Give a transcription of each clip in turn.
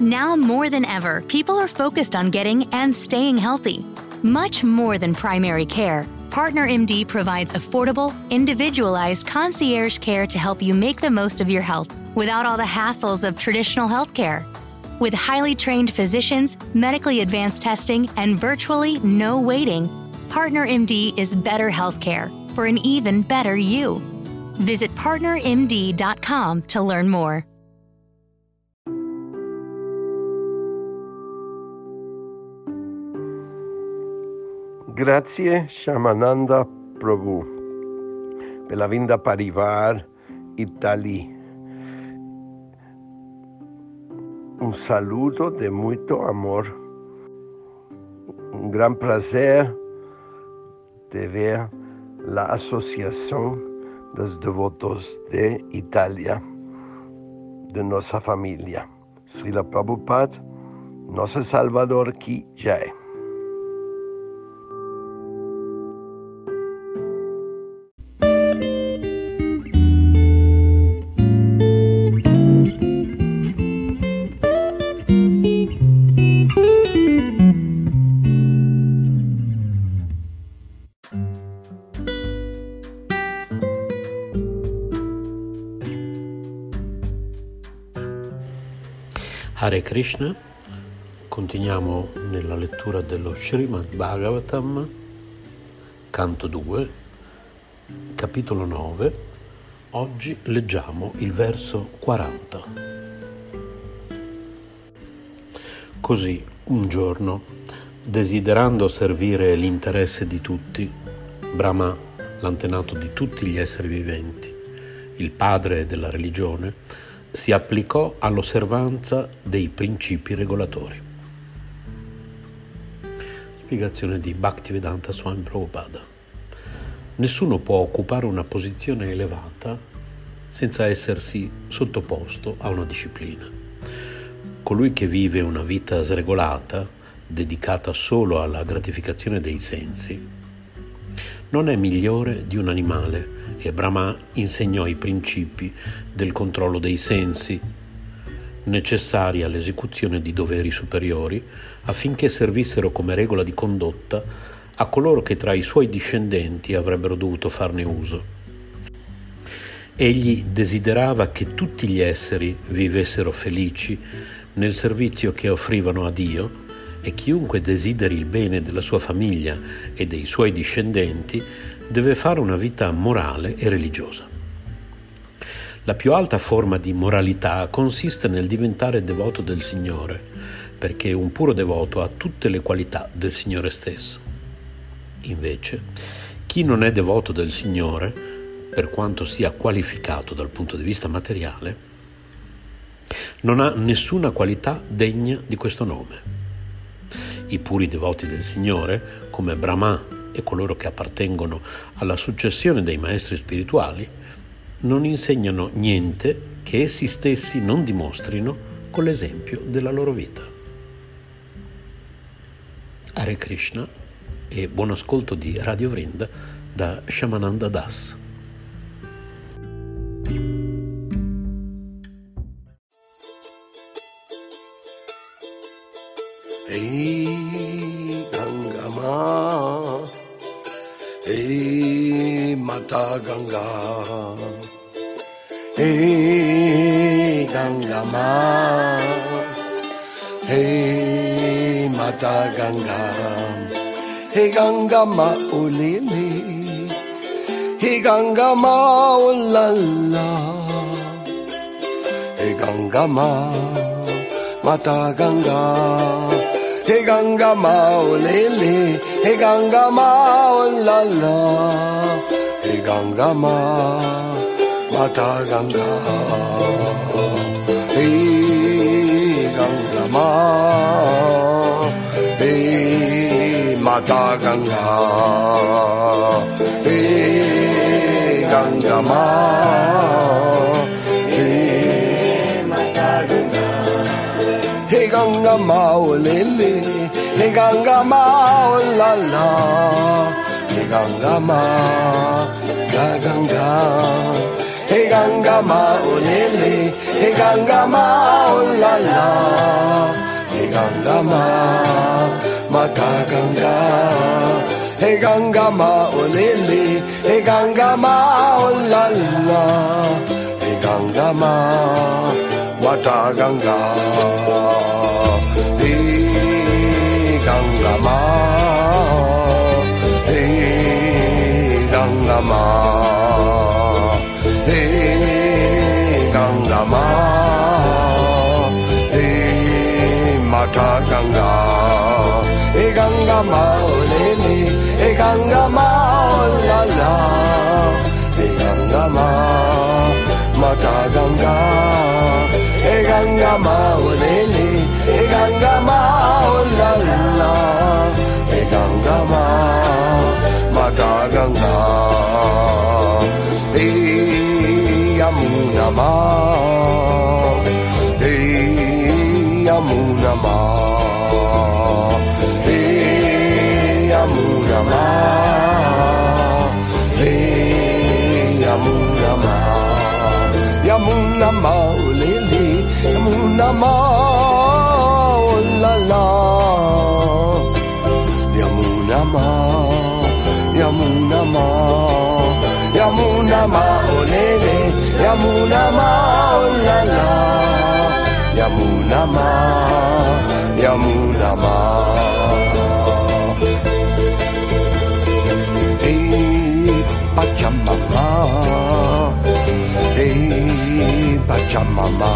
Now more than ever, people are focused on getting and staying healthy. Much more than primary care, Partner MD provides affordable, individualized concierge care to help you make the most of your health without all the hassles of traditional healthcare. With highly trained physicians, medically advanced testing, and virtually no waiting, Partner MD is better healthcare for an even better you. Visit partnermd.com to learn more. Grazie Shamananda Prabhu per la vinda Parivar Italy. Un saludo de muito amor. Un gran placer de ver la Asociación dos Devotos de Italia, de nuestra familia. Srila Prabhupada, nosso Salvador Ki Jai. Krishna, continuiamo nella lettura dello Srimad Bhagavatam, canto 2, capitolo 9. Oggi leggiamo il verso 40. Così, un giorno, desiderando servire l'interesse di tutti, Brahma, l'antenato di tutti gli esseri viventi, il padre della religione, si applicò all'osservanza dei principi regolatori. Spiegazione di Bhaktivedanta Swami Prabhupada. Nessuno può occupare una posizione elevata senza essersi sottoposto a una disciplina. Colui che vive una vita sregolata, dedicata solo alla gratificazione dei sensi, non è migliore di un animale e Brahma insegnò i principi del controllo dei sensi necessari all'esecuzione di doveri superiori affinché servissero come regola di condotta a coloro che tra i suoi discendenti avrebbero dovuto farne uso. Egli desiderava che tutti gli esseri vivessero felici nel servizio che offrivano a Dio e chiunque desideri il bene della sua famiglia e dei suoi discendenti deve fare una vita morale e religiosa. La più alta forma di moralità consiste nel diventare devoto del Signore, perché un puro devoto ha tutte le qualità del Signore stesso. Invece, chi non è devoto del Signore, per quanto sia qualificato dal punto di vista materiale, non ha nessuna qualità degna di questo nome. I puri devoti del Signore, come Brahma e coloro che appartengono alla successione dei maestri spirituali non insegnano niente che essi stessi non dimostrino con l'esempio della loro vita. Hare Krishna e buon ascolto di Radio Vrinda da Shamananda Das. Ganga, hey Ganga Ma, hey Mata Ganga, hey Ganga Ma Ulili, hey Ganga Ma Ulala, hey Ganga Ma, Mata Ganga, hey Ganga Ma Ulili, hey Ganga Ma Ulala. Ganga ma oh la la hey ganga ma mata ganga. Hey ganga ma hey mata ganga. Hey ganga ma hey mata ganga. Hey ganga ma oh lele hey ganga ma oh la la. Hey ganga ma ga ganga hey ganga ma oh lele ganga ma oh la ganga ma mata ganga ganga ma oh lele ganga ma oh la ganga ma mata ganga hey ganga ma hey ganga ma hey ganga ma hey mata ganga. Hey ganga ma oh lele hey ganga ma oh la la. Hey ganga ma mata ganga. Hey ganga ma oh lele hey ganga ma oh la la. Hey ganga ma mata ganga yamuna ma yamuna ma oh lele yamuna ma oh la la yamuna ma yamuna ma. Hey pachamama hey pachamama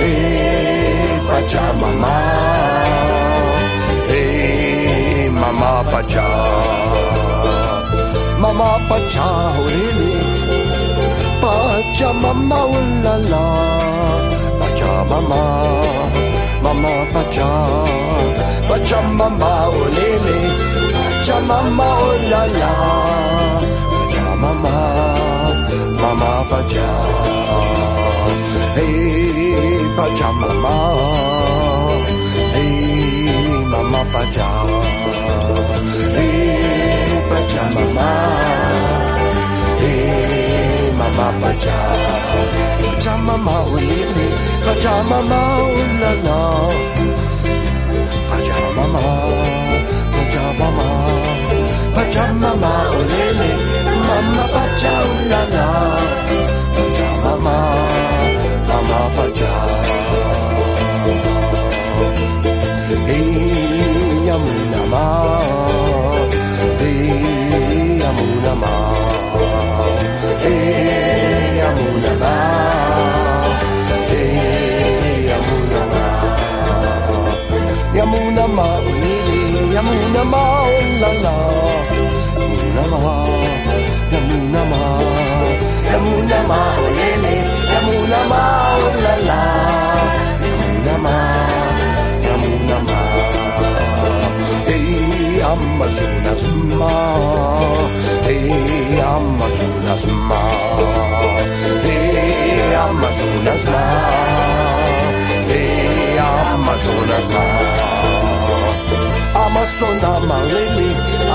hey pachamama hey mama pacha mama pacha horele pacha mama ulala pacha mama mama pacha pacha mama olele pacha mama ulala pacha mama mama pacha hey pacha mama hey mama pacha pacha mama. Hey mama pacha. Pacha mama ulili Pacha mama ulala. Pacha mama. Pacha mama. Pacha mama ulili Mama pacha ulala. Pacha mama. Mama pacha. Hey yamuna mama. La la yamuna ma yamuna ma yamuna ma oh lili yamuna ma oh la la yamuna ma yamuna ma hey amazonas ma hey amazonas ma hey amazonas ma hey amazonas ma Amazona Malili,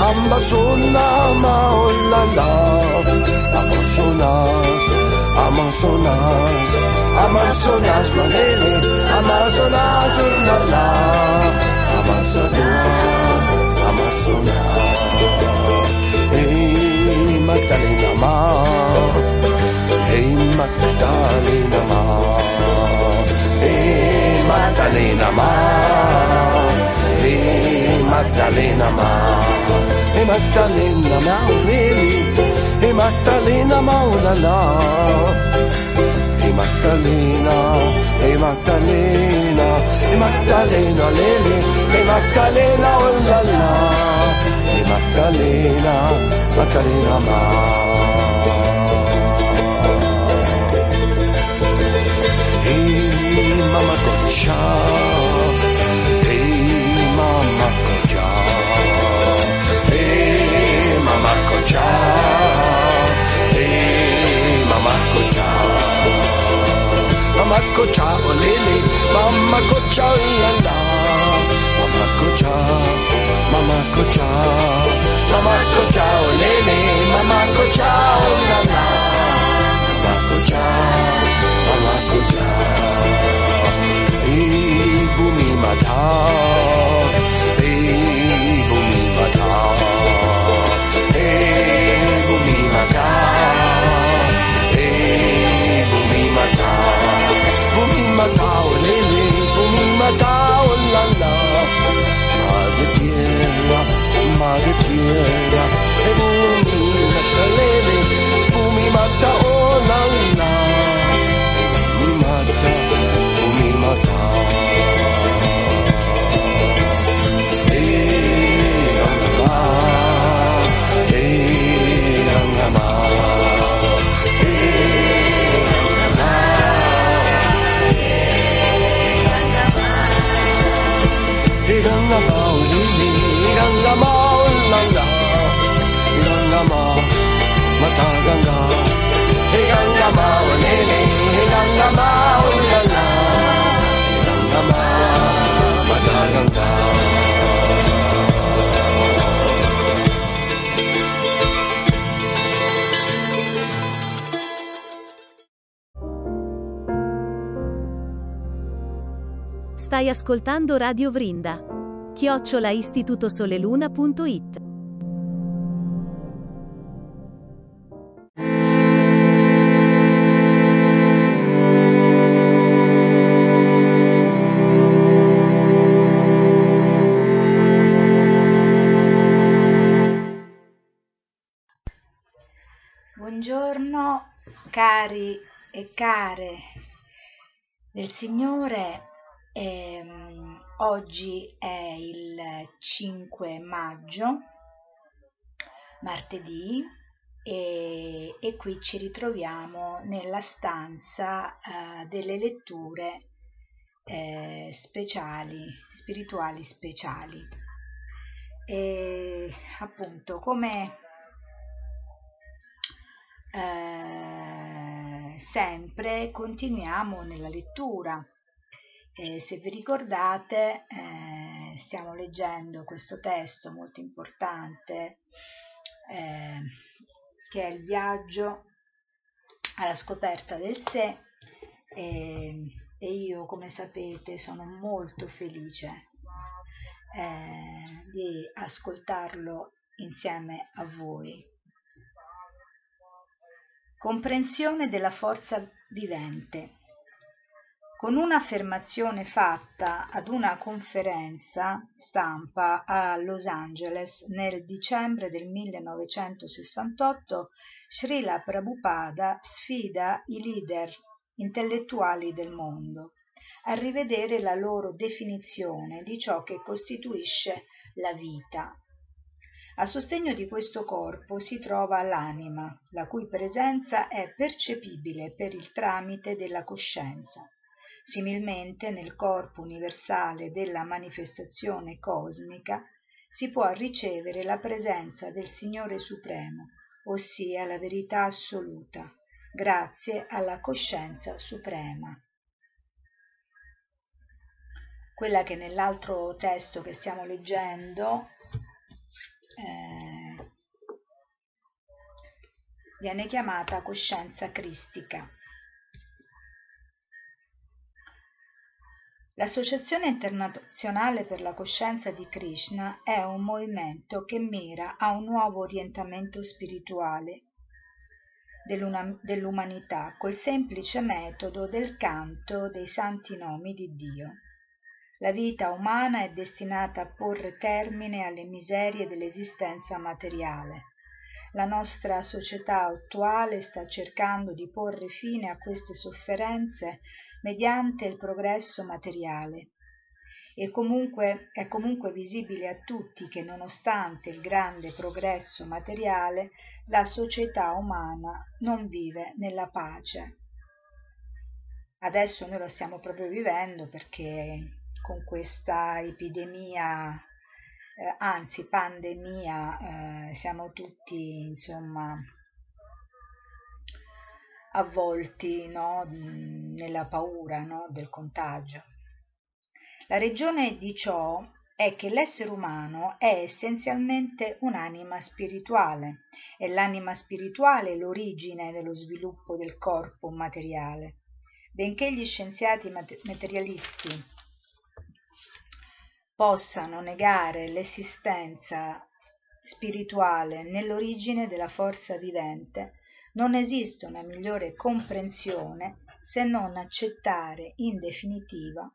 Amazona Maolala, Amazonas, Amazonas, Amazonas Malili, Amazonas Ulala, Amazonas, Amazonas, Hey Magdalena Ma, Hey Magdalena Ma, Hey Magdalena Ma. Hey Magdalena ma, hey Magdalena ma, Lily, e Magdalena maulala e Magdalena e Magdalena e Magdalena lele e Magdalena oh la la e Magdalena Magdalena ma Mama Gotcha, hey Mama kocha olele, mama kocha lala, mama kocha, mama kocha, mama kocha olele, mama kocha lala, mama kocha, mama kocha, ibumi mata. Bumi mata lele bumi mata la la madre tierra madre tierra Stai ascoltando Radio Vrinda. Chiocciola istitutosoleluna.it Buongiorno cari e care del Signore, ehm, oggi è il 5 maggio, martedì, e, e qui ci ritroviamo nella stanza eh, delle letture eh, speciali, spirituali speciali. E appunto come eh, sempre continuiamo nella lettura. Eh, se vi ricordate, eh, stiamo leggendo questo testo molto importante eh, che è il viaggio alla scoperta del sé e io, come sapete, sono molto felice eh, di ascoltarlo insieme a voi. Comprensione della forza vivente. Con un'affermazione fatta ad una conferenza stampa a Los Angeles nel dicembre del 1968, Srila Prabhupada sfida i leader intellettuali del mondo a rivedere la loro definizione di ciò che costituisce la vita a sostegno di questo corpo si trova l'anima, la cui presenza è percepibile per il tramite della coscienza. Similmente nel corpo universale della manifestazione cosmica si può ricevere la presenza del Signore Supremo, ossia la verità assoluta, grazie alla coscienza suprema. Quella che nell'altro testo che stiamo leggendo eh, viene chiamata coscienza cristica. L'Associazione internazionale per la coscienza di Krishna è un movimento che mira a un nuovo orientamento spirituale dell'umanità col semplice metodo del canto dei santi nomi di Dio. La vita umana è destinata a porre termine alle miserie dell'esistenza materiale. La nostra società attuale sta cercando di porre fine a queste sofferenze mediante il progresso materiale e comunque è comunque visibile a tutti che nonostante il grande progresso materiale la società umana non vive nella pace. Adesso noi lo stiamo proprio vivendo perché con questa epidemia, eh, anzi pandemia, eh, siamo tutti insomma avvolti no, nella paura no, del contagio. La ragione di ciò è che l'essere umano è essenzialmente un'anima spirituale e l'anima spirituale è l'origine dello sviluppo del corpo materiale. Benché gli scienziati materialisti possano negare l'esistenza spirituale nell'origine della forza vivente, non esiste una migliore comprensione se non accettare in definitiva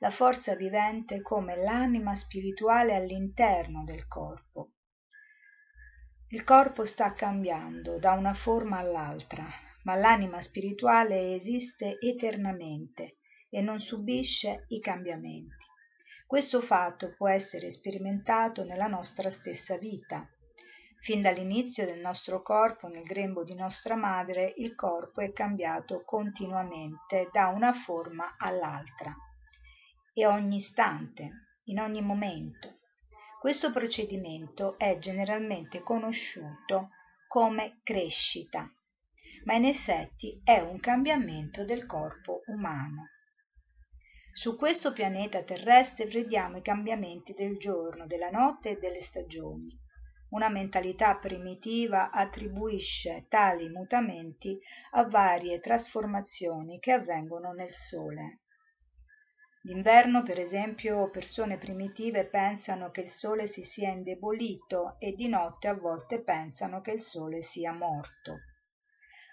la forza vivente come l'anima spirituale all'interno del corpo. Il corpo sta cambiando da una forma all'altra, ma l'anima spirituale esiste eternamente e non subisce i cambiamenti. Questo fatto può essere sperimentato nella nostra stessa vita. Fin dall'inizio del nostro corpo nel grembo di nostra madre il corpo è cambiato continuamente da una forma all'altra e ogni istante, in ogni momento. Questo procedimento è generalmente conosciuto come crescita, ma in effetti è un cambiamento del corpo umano. Su questo pianeta terrestre vediamo i cambiamenti del giorno, della notte e delle stagioni. Una mentalità primitiva attribuisce tali mutamenti a varie trasformazioni che avvengono nel Sole. D'inverno, per esempio, persone primitive pensano che il sole si sia indebolito e di notte a volte pensano che il sole sia morto.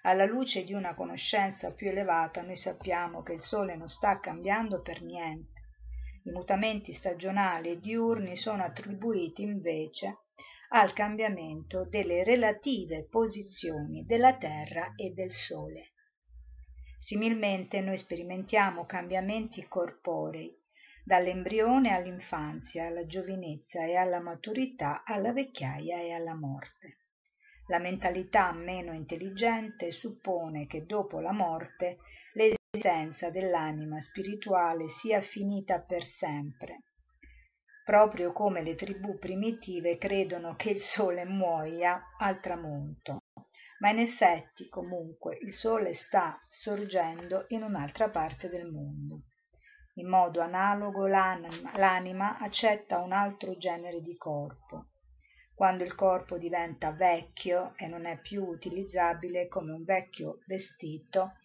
Alla luce di una conoscenza più elevata noi sappiamo che il sole non sta cambiando per niente. I mutamenti stagionali e diurni sono attribuiti invece al cambiamento delle relative posizioni della Terra e del Sole. Similmente noi sperimentiamo cambiamenti corporei, dall'embrione all'infanzia, alla giovinezza e alla maturità, alla vecchiaia e alla morte. La mentalità meno intelligente suppone che dopo la morte l'esistenza dell'anima spirituale sia finita per sempre, proprio come le tribù primitive credono che il sole muoia al tramonto. Ma in effetti comunque il sole sta sorgendo in un'altra parte del mondo. In modo analogo l'anima accetta un altro genere di corpo quando il corpo diventa vecchio e non è più utilizzabile come un vecchio vestito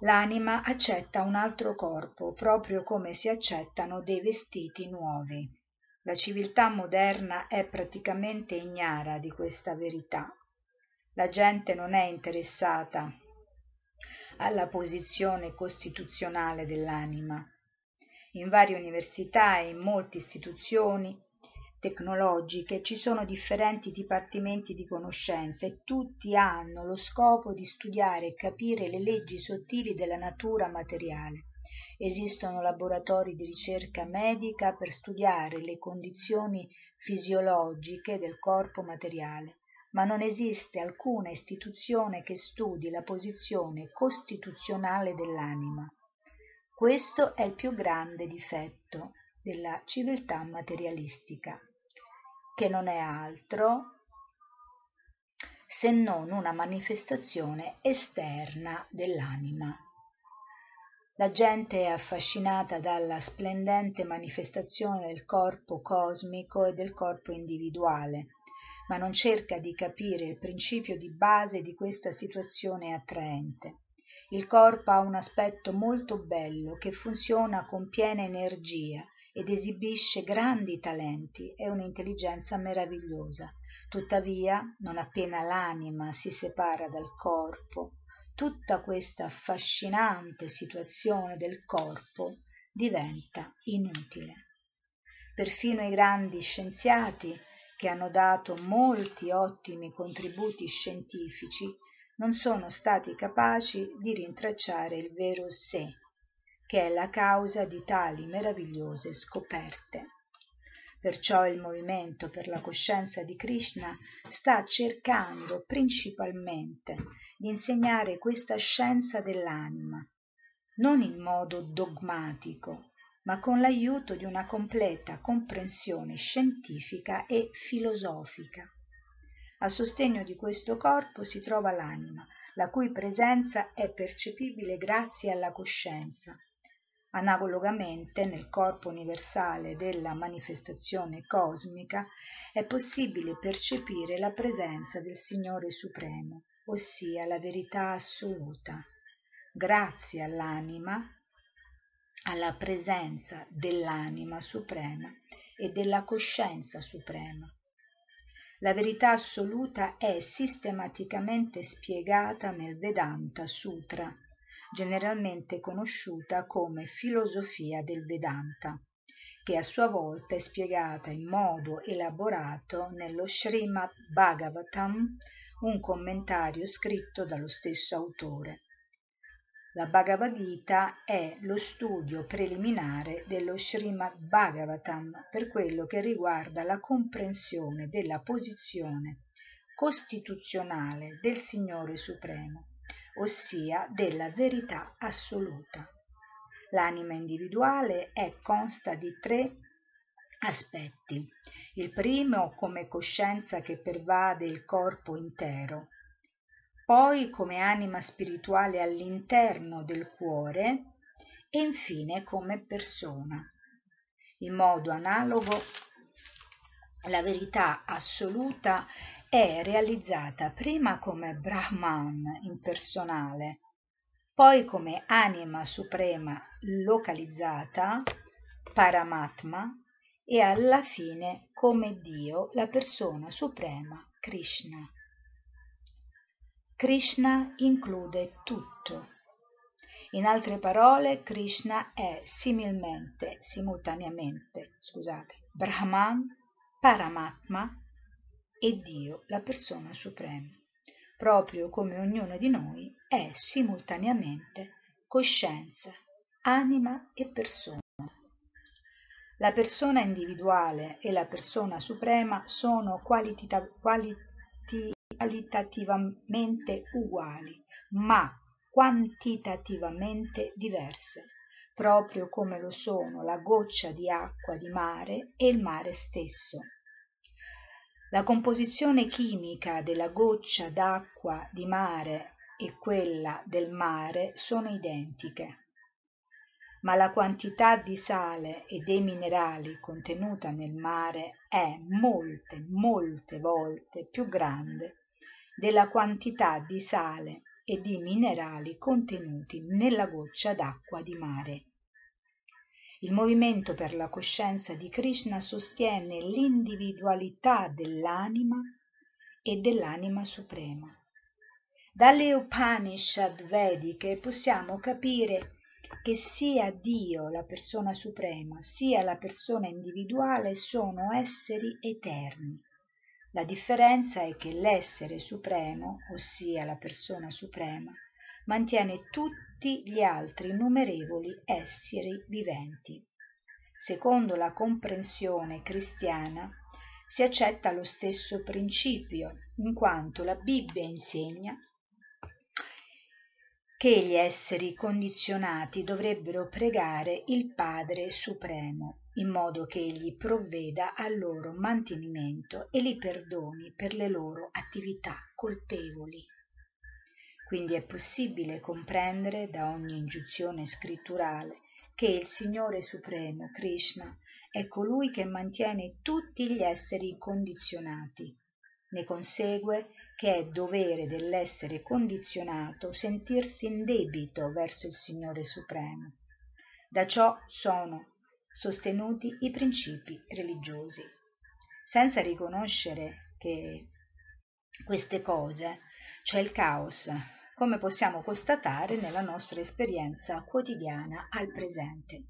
l'anima accetta un altro corpo proprio come si accettano dei vestiti nuovi la civiltà moderna è praticamente ignara di questa verità la gente non è interessata alla posizione costituzionale dell'anima. In varie università e in molte istituzioni tecnologiche ci sono differenti dipartimenti di conoscenza e tutti hanno lo scopo di studiare e capire le leggi sottili della natura materiale. Esistono laboratori di ricerca medica per studiare le condizioni fisiologiche del corpo materiale ma non esiste alcuna istituzione che studi la posizione costituzionale dell'anima. Questo è il più grande difetto della civiltà materialistica, che non è altro se non una manifestazione esterna dell'anima. La gente è affascinata dalla splendente manifestazione del corpo cosmico e del corpo individuale, ma non cerca di capire il principio di base di questa situazione attraente. Il corpo ha un aspetto molto bello che funziona con piena energia ed esibisce grandi talenti e un'intelligenza meravigliosa. Tuttavia, non appena l'anima si separa dal corpo, tutta questa affascinante situazione del corpo diventa inutile. Perfino i grandi scienziati che hanno dato molti ottimi contributi scientifici, non sono stati capaci di rintracciare il vero sé, che è la causa di tali meravigliose scoperte. Perciò il movimento per la coscienza di Krishna sta cercando principalmente di insegnare questa scienza dell'anima, non in modo dogmatico, ma con l'aiuto di una completa comprensione scientifica e filosofica. A sostegno di questo corpo si trova l'anima, la cui presenza è percepibile grazie alla coscienza, Analogamente nel corpo universale della manifestazione cosmica è possibile percepire la presenza del Signore Supremo, ossia la verità assoluta, grazie all'anima, alla presenza dell'anima suprema e della coscienza suprema. La verità assoluta è sistematicamente spiegata nel Vedanta Sutra generalmente conosciuta come filosofia del Vedanta, che a sua volta è spiegata in modo elaborato nello Srimad Bhagavatam, un commentario scritto dallo stesso autore. La Bhagavad Gita è lo studio preliminare dello Srimad Bhagavatam per quello che riguarda la comprensione della posizione costituzionale del Signore Supremo ossia della verità assoluta. L'anima individuale è consta di tre aspetti. Il primo come coscienza che pervade il corpo intero, poi come anima spirituale all'interno del cuore e infine come persona. In modo analogo la verità assoluta è realizzata prima come Brahman impersonale, poi come anima suprema localizzata, Paramatma, e alla fine come Dio, la persona suprema, Krishna. Krishna include tutto. In altre parole, Krishna è similmente, simultaneamente, scusate, Brahman, Paramatma e Dio, la persona suprema, proprio come ognuno di noi è simultaneamente coscienza, anima e persona. La persona individuale e la persona suprema sono qualitita- qualiti- qualitativamente uguali, ma quantitativamente diverse, proprio come lo sono la goccia di acqua di mare e il mare stesso. La composizione chimica della goccia d'acqua di mare e quella del mare sono identiche, ma la quantità di sale e dei minerali contenuta nel mare è molte, molte volte più grande della quantità di sale e di minerali contenuti nella goccia d'acqua di mare. Il movimento per la coscienza di Krishna sostiene l'individualità dell'anima e dell'anima suprema. Dalle Upanishad vediche possiamo capire che sia Dio, la persona suprema, sia la persona individuale sono esseri eterni. La differenza è che l'essere supremo, ossia la persona suprema, mantiene tutti gli altri innumerevoli esseri viventi. Secondo la comprensione cristiana si accetta lo stesso principio, in quanto la Bibbia insegna che gli esseri condizionati dovrebbero pregare il Padre Supremo, in modo che egli provveda al loro mantenimento e li perdoni per le loro attività colpevoli. Quindi è possibile comprendere da ogni ingiunzione scritturale che il Signore Supremo, Krishna, è colui che mantiene tutti gli esseri condizionati. Ne consegue che è dovere dell'essere condizionato sentirsi in debito verso il Signore Supremo. Da ciò sono sostenuti i principi religiosi. Senza riconoscere che queste cose, cioè il caos, come possiamo constatare nella nostra esperienza quotidiana al presente.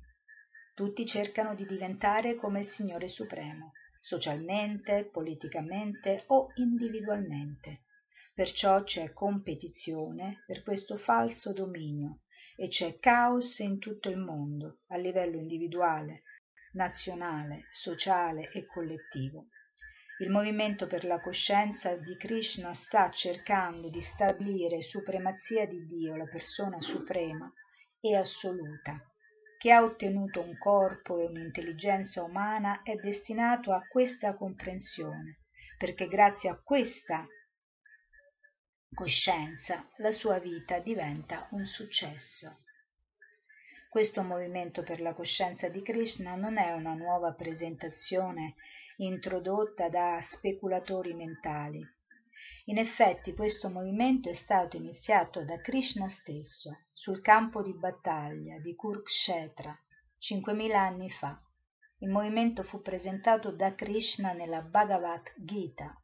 Tutti cercano di diventare come il Signore Supremo, socialmente, politicamente o individualmente. Perciò c'è competizione per questo falso dominio e c'è caos in tutto il mondo, a livello individuale, nazionale, sociale e collettivo. Il movimento per la coscienza di Krishna sta cercando di stabilire supremazia di Dio, la persona suprema e assoluta, che ha ottenuto un corpo e un'intelligenza umana è destinato a questa comprensione, perché grazie a questa coscienza la sua vita diventa un successo. Questo movimento per la coscienza di Krishna non è una nuova presentazione introdotta da speculatori mentali, in effetti questo movimento è stato iniziato da Krishna stesso sul campo di battaglia di Kurukshetra cinquemila anni fa. Il movimento fu presentato da Krishna nella Bhagavad Gita.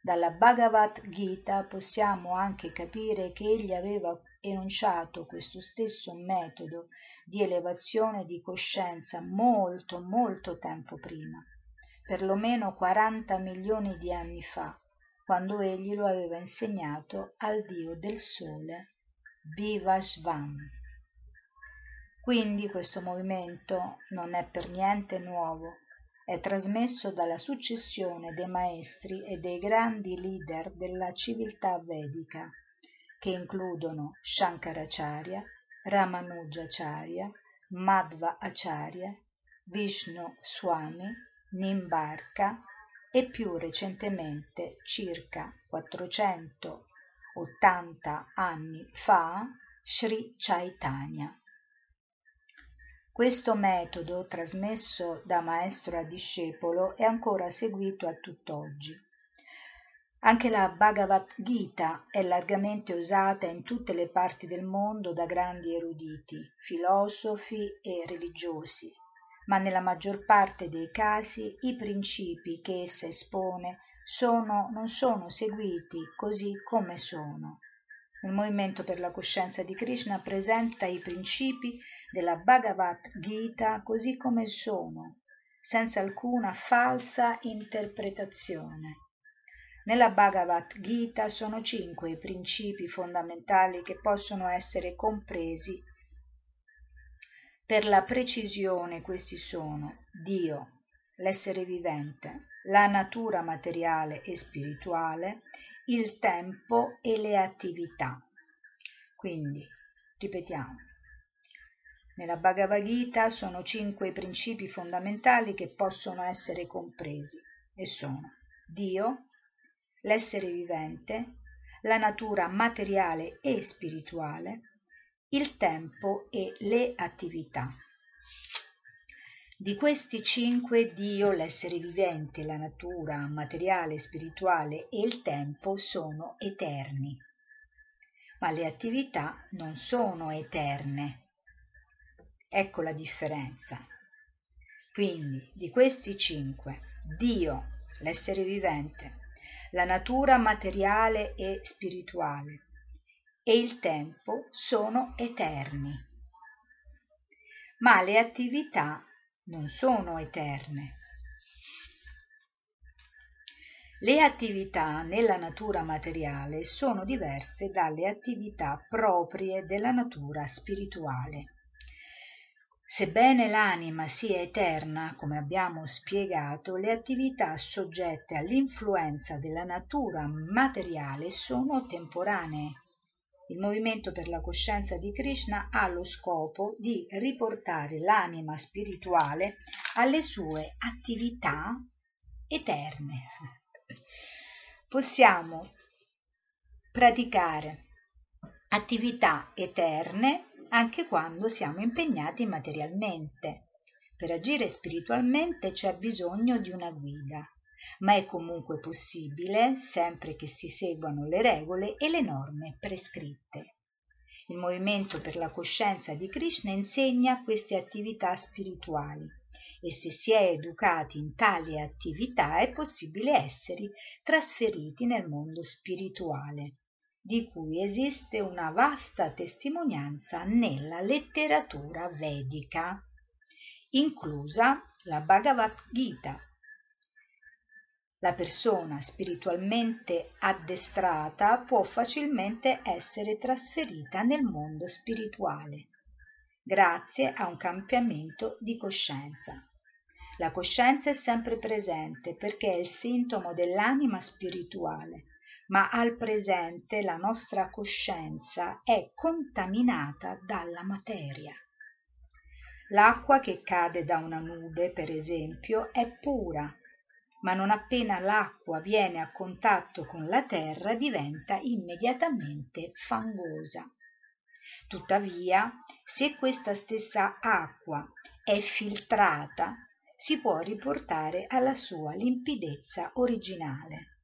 Dalla Bhagavad Gita possiamo anche capire che egli aveva enunciato questo stesso metodo di elevazione di coscienza molto molto tempo prima, perlomeno 40 milioni di anni fa, quando egli lo aveva insegnato al dio del sole Vivasvan. Quindi questo movimento non è per niente nuovo, è trasmesso dalla successione dei maestri e dei grandi leader della civiltà vedica, che includono Shankaracharya, Ramanujacharya, Madhva Acharya, Vishnu Swami, Nimbarka e più recentemente circa 480 anni fa Sri Chaitanya. Questo metodo, trasmesso da maestro a discepolo, è ancora seguito a tutt'oggi. Anche la Bhagavad Gita è largamente usata in tutte le parti del mondo da grandi eruditi, filosofi e religiosi, ma nella maggior parte dei casi i principi che essa espone sono, non sono seguiti così come sono. Il movimento per la coscienza di Krishna presenta i principi della Bhagavad Gita così come sono, senza alcuna falsa interpretazione. Nella Bhagavad Gita sono cinque i principi fondamentali che possono essere compresi per la precisione questi sono Dio, l'essere vivente, la natura materiale e spirituale, il tempo e le attività. Quindi, ripetiamo, nella Bhagavad Gita sono cinque principi fondamentali che possono essere compresi e sono Dio, l'essere vivente, la natura materiale e spirituale, il tempo e le attività. Di questi cinque Dio, l'essere vivente, la natura materiale, spirituale e il tempo sono eterni, ma le attività non sono eterne. Ecco la differenza. Quindi di questi cinque Dio, l'essere vivente, la natura materiale e spirituale, e il tempo sono eterni. Ma le attività non sono eterne. Le attività nella natura materiale sono diverse dalle attività proprie della natura spirituale. Sebbene l'anima sia eterna, come abbiamo spiegato, le attività soggette all'influenza della natura materiale sono temporanee il movimento per la coscienza di Krishna ha lo scopo di riportare l'anima spirituale alle sue attività eterne. Possiamo praticare attività eterne anche quando siamo impegnati materialmente. Per agire spiritualmente c'è bisogno di una guida ma è comunque possibile sempre che si seguano le regole e le norme prescritte. Il movimento per la coscienza di Krishna insegna queste attività spirituali e se si è educati in tali attività è possibile essere trasferiti nel mondo spirituale, di cui esiste una vasta testimonianza nella letteratura vedica, inclusa la Bhagavad Gita, La persona spiritualmente addestrata può facilmente essere trasferita nel mondo spirituale grazie a un cambiamento di coscienza. La coscienza è sempre presente perché è il sintomo dell'anima spirituale, ma al presente la nostra coscienza è contaminata dalla materia. L'acqua che cade da una nube, per esempio, è pura, ma non appena l'acqua viene a contatto con la terra diventa immediatamente fangosa. Tuttavia, se questa stessa acqua è filtrata, si può riportare alla sua limpidezza originale.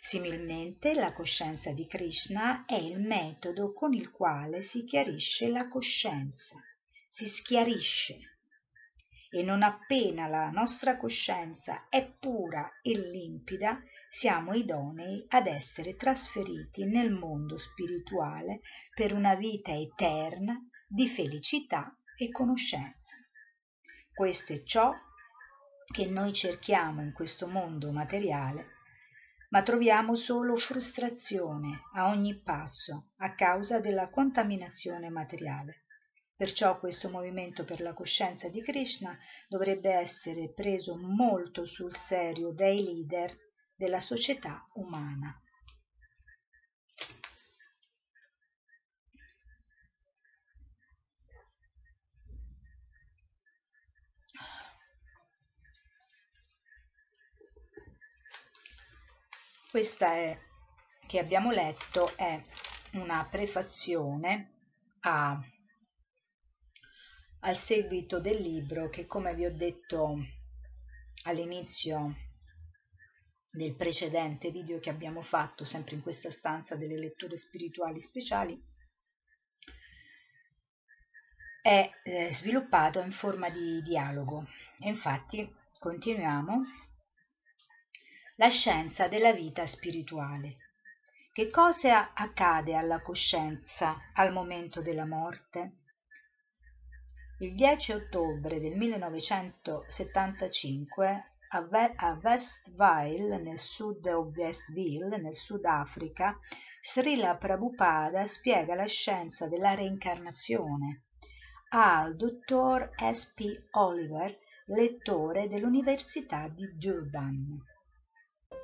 Similmente la coscienza di Krishna è il metodo con il quale si chiarisce la coscienza, si schiarisce. E non appena la nostra coscienza è pura e limpida, siamo idonei ad essere trasferiti nel mondo spirituale per una vita eterna di felicità e conoscenza. Questo è ciò che noi cerchiamo in questo mondo materiale, ma troviamo solo frustrazione a ogni passo a causa della contaminazione materiale. Perciò questo movimento per la coscienza di Krishna dovrebbe essere preso molto sul serio dai leader della società umana. Questa è, che abbiamo letto è una prefazione a, al seguito del libro che come vi ho detto all'inizio del precedente video che abbiamo fatto sempre in questa stanza delle letture spirituali speciali è eh, sviluppato in forma di dialogo. E infatti continuiamo. La scienza della vita spirituale. Che cosa accade alla coscienza al momento della morte il 10 ottobre del 1975 a Westville, nel sud Westville, nel Sudafrica, Srila Prabhupada spiega la scienza della reincarnazione al dottor S. P. Oliver, lettore dell'Università di Durban.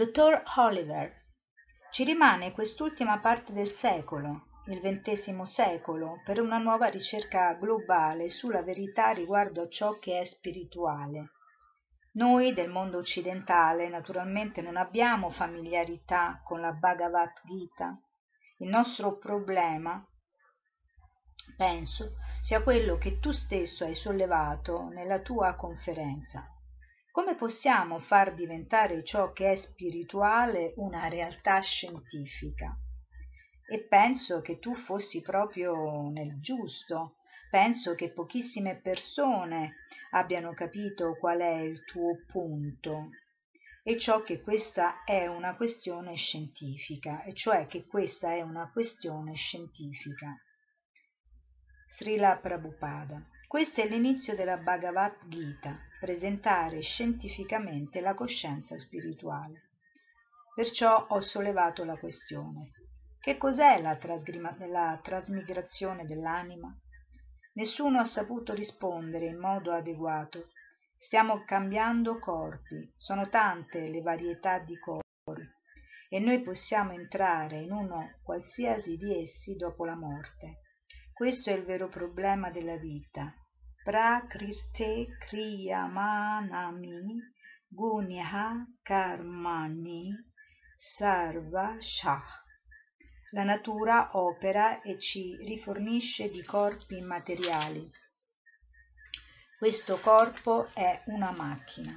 Dottor Oliver, ci rimane quest'ultima parte del secolo, il XX secolo, per una nuova ricerca globale sulla verità riguardo a ciò che è spirituale. Noi del mondo occidentale naturalmente non abbiamo familiarità con la Bhagavad Gita. Il nostro problema, penso, sia quello che tu stesso hai sollevato nella tua conferenza come possiamo far diventare ciò che è spirituale una realtà scientifica? E penso che tu fossi proprio nel giusto. Penso che pochissime persone abbiano capito qual è il tuo punto. E ciò che questa è una questione scientifica e cioè che questa è una questione scientifica. Srila Prabhupada. Questo è l'inizio della Bhagavad Gita, presentare scientificamente la coscienza spirituale. Perciò ho sollevato la questione. Che cos'è la, la trasmigrazione dell'anima? Nessuno ha saputo rispondere in modo adeguato. Stiamo cambiando corpi, sono tante le varietà di corpi e noi possiamo entrare in uno qualsiasi di essi dopo la morte. Questo è il vero problema della vita. Prakrite kriyamanami gunya karmani sarva shah. La natura opera e ci rifornisce di corpi immateriali. Questo corpo è una macchina.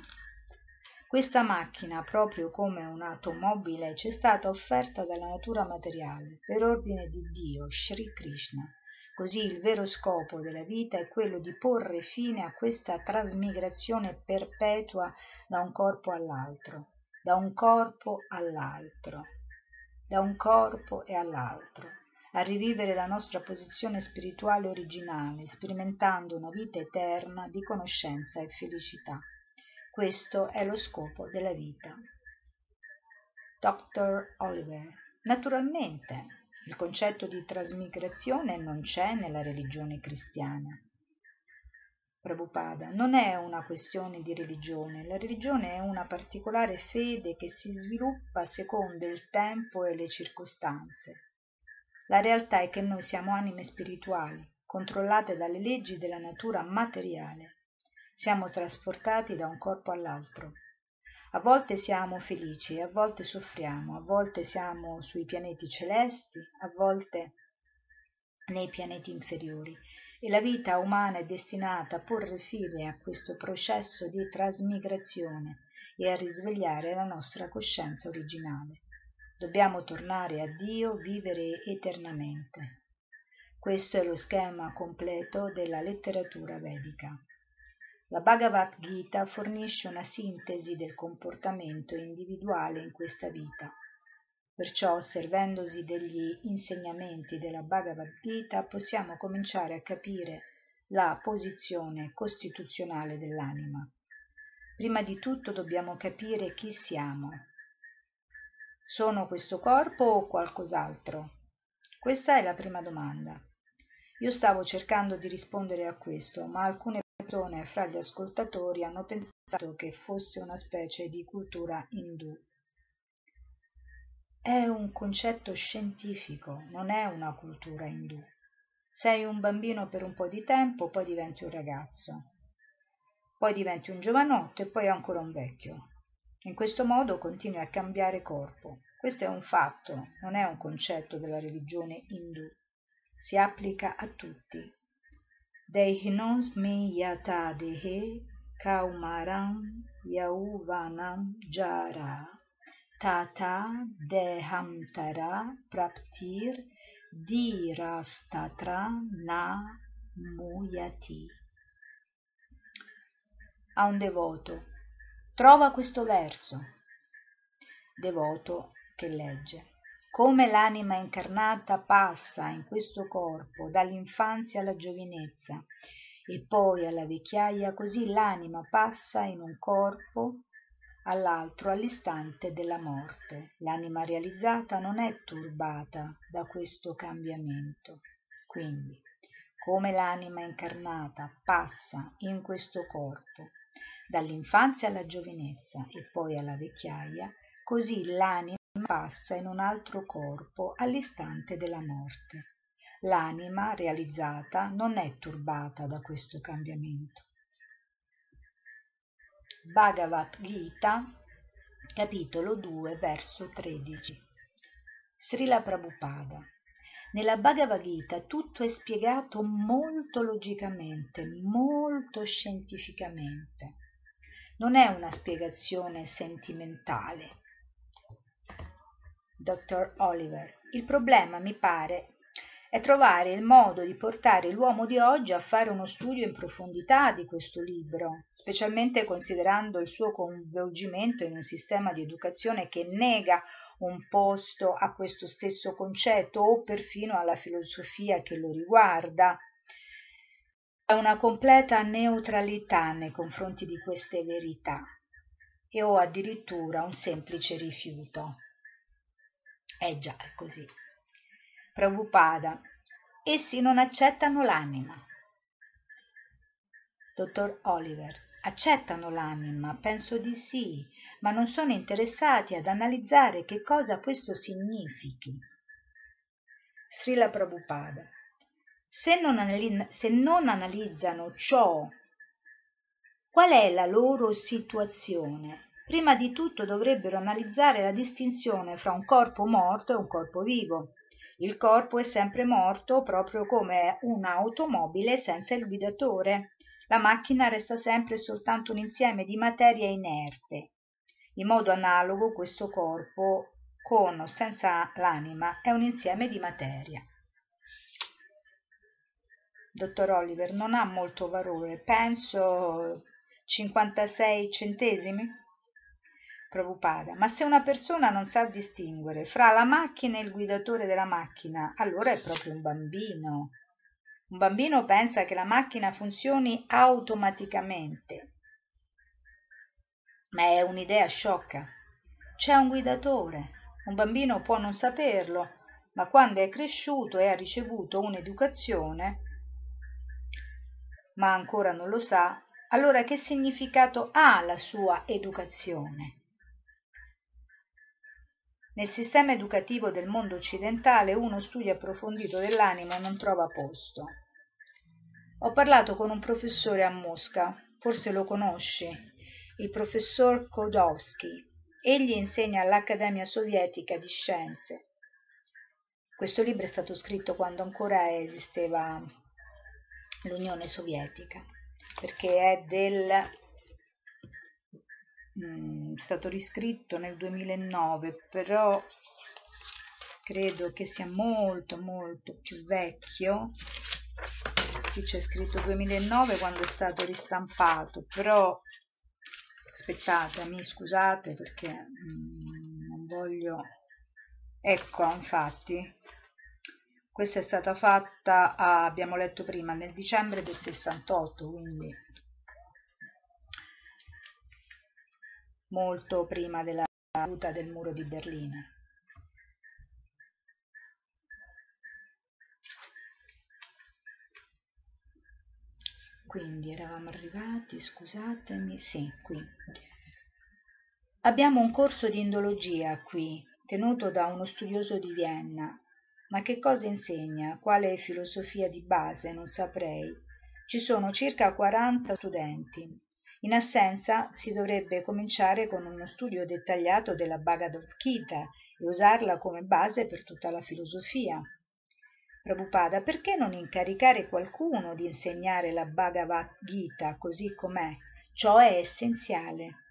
Questa macchina, proprio come un'automobile, ci è stata offerta dalla natura materiale per ordine di Dio, Sri Krishna. Così il vero scopo della vita è quello di porre fine a questa trasmigrazione perpetua da un corpo all'altro, da un corpo all'altro, da un corpo e all'altro, a rivivere la nostra posizione spirituale originale, sperimentando una vita eterna di conoscenza e felicità. Questo è lo scopo della vita. Dr. Oliver. Naturalmente, il concetto di trasmigrazione non c'è nella religione cristiana. Prabhupada, non è una questione di religione, la religione è una particolare fede che si sviluppa secondo il tempo e le circostanze. La realtà è che noi siamo anime spirituali, controllate dalle leggi della natura materiale siamo trasportati da un corpo all'altro. A volte siamo felici, a volte soffriamo, a volte siamo sui pianeti celesti, a volte nei pianeti inferiori e la vita umana è destinata a porre fine a questo processo di trasmigrazione e a risvegliare la nostra coscienza originale. Dobbiamo tornare a Dio, vivere eternamente. Questo è lo schema completo della letteratura vedica. La Bhagavad Gita fornisce una sintesi del comportamento individuale in questa vita. Perciò, servendosi degli insegnamenti della Bhagavad Gita, possiamo cominciare a capire la posizione costituzionale dell'anima. Prima di tutto dobbiamo capire chi siamo. Sono questo corpo o qualcos'altro? Questa è la prima domanda. Io stavo cercando di rispondere a questo, ma alcune persone fra gli ascoltatori hanno pensato che fosse una specie di cultura indù. È un concetto scientifico, non è una cultura indù. Sei un bambino per un po' di tempo, poi diventi un ragazzo, poi diventi un giovanotto e poi ancora un vecchio. In questo modo continui a cambiare corpo. Questo è un fatto, non è un concetto della religione indù. Si applica a tutti, Dehinosmi yatadehe kaumaram yauvanam jara tata dehamtara praptir dirastatra na muyati. A un devoto. Trova questo verso. Devoto che legge come l'anima incarnata passa in questo corpo dall'infanzia alla giovinezza e poi alla vecchiaia, così l'anima passa in un corpo all'altro all'istante della morte. L'anima realizzata non è turbata da questo cambiamento. Quindi, come l'anima incarnata passa in questo corpo dall'infanzia alla giovinezza e poi alla vecchiaia, così l'anima passa in un altro corpo all'istante della morte. L'anima realizzata non è turbata da questo cambiamento. Bhagavad Gita, capitolo 2, verso 13. Srila Prabhupada. Nella Bhagavad Gita tutto è spiegato molto logicamente, molto scientificamente. Non è una spiegazione sentimentale, dottor Oliver. Il problema, mi pare, è trovare il modo di portare l'uomo di oggi a fare uno studio in profondità di questo libro, specialmente considerando il suo coinvolgimento in un sistema di educazione che nega un posto a questo stesso concetto o perfino alla filosofia che lo riguarda. È una completa neutralità nei confronti di queste verità e ho addirittura un semplice rifiuto. Eh già, è così. Prabhupada, essi non accettano l'anima. Dottor Oliver, accettano l'anima? Penso di sì ma non sono interessati ad analizzare che cosa questo significhi. Srila Prabhupada se non, se non analizzano ciò qual è la loro situazione prima di tutto dovrebbero analizzare la distinzione fra un corpo morto e un corpo vivo. Il corpo è sempre morto proprio come un'automobile senza il guidatore. La macchina resta sempre soltanto un insieme di materia inerte. In modo analogo questo corpo con o senza l'anima è un insieme di materia. Dottor Oliver non ha molto valore. Penso 56 centesimi Prabhupada, ma se una persona non sa distinguere fra la macchina e il guidatore della macchina, allora è proprio un bambino. Un bambino pensa che la macchina funzioni automaticamente, ma è un'idea sciocca. C'è un guidatore. Un bambino può non saperlo, ma quando è cresciuto e ha ricevuto un'educazione, ma ancora non lo sa, allora che significato ha la sua educazione? Nel sistema educativo del mondo occidentale uno studio approfondito dell'anima non trova posto. Ho parlato con un professore a Mosca, forse lo conosci, il professor Kodowski. Egli insegna all'Accademia Sovietica di Scienze. Questo libro è stato scritto quando ancora esisteva l'Unione Sovietica, perché è del mm, stato riscritto nel 2009, però credo che sia molto molto più vecchio qui c'è scritto 2009 quando è stato ristampato però aspettate mi scusate perché mm, non voglio ecco infatti questa è stata fatta a, abbiamo letto prima nel dicembre del 68 quindi molto prima della caduta del muro di Berlino. Quindi eravamo arrivati scusatemi sì qui. Abbiamo un corso di indologia qui tenuto da uno studioso di vienna. Ma che cosa insegna? Quale filosofia di base? Non saprei. Ci sono circa quaranta studenti in assenza si dovrebbe cominciare con uno studio dettagliato della bhagavad gita e usarla come base per tutta la filosofia Prabhupada, perché non incaricare qualcuno di insegnare la Bhagavad Gita così com'è? Ciò è essenziale.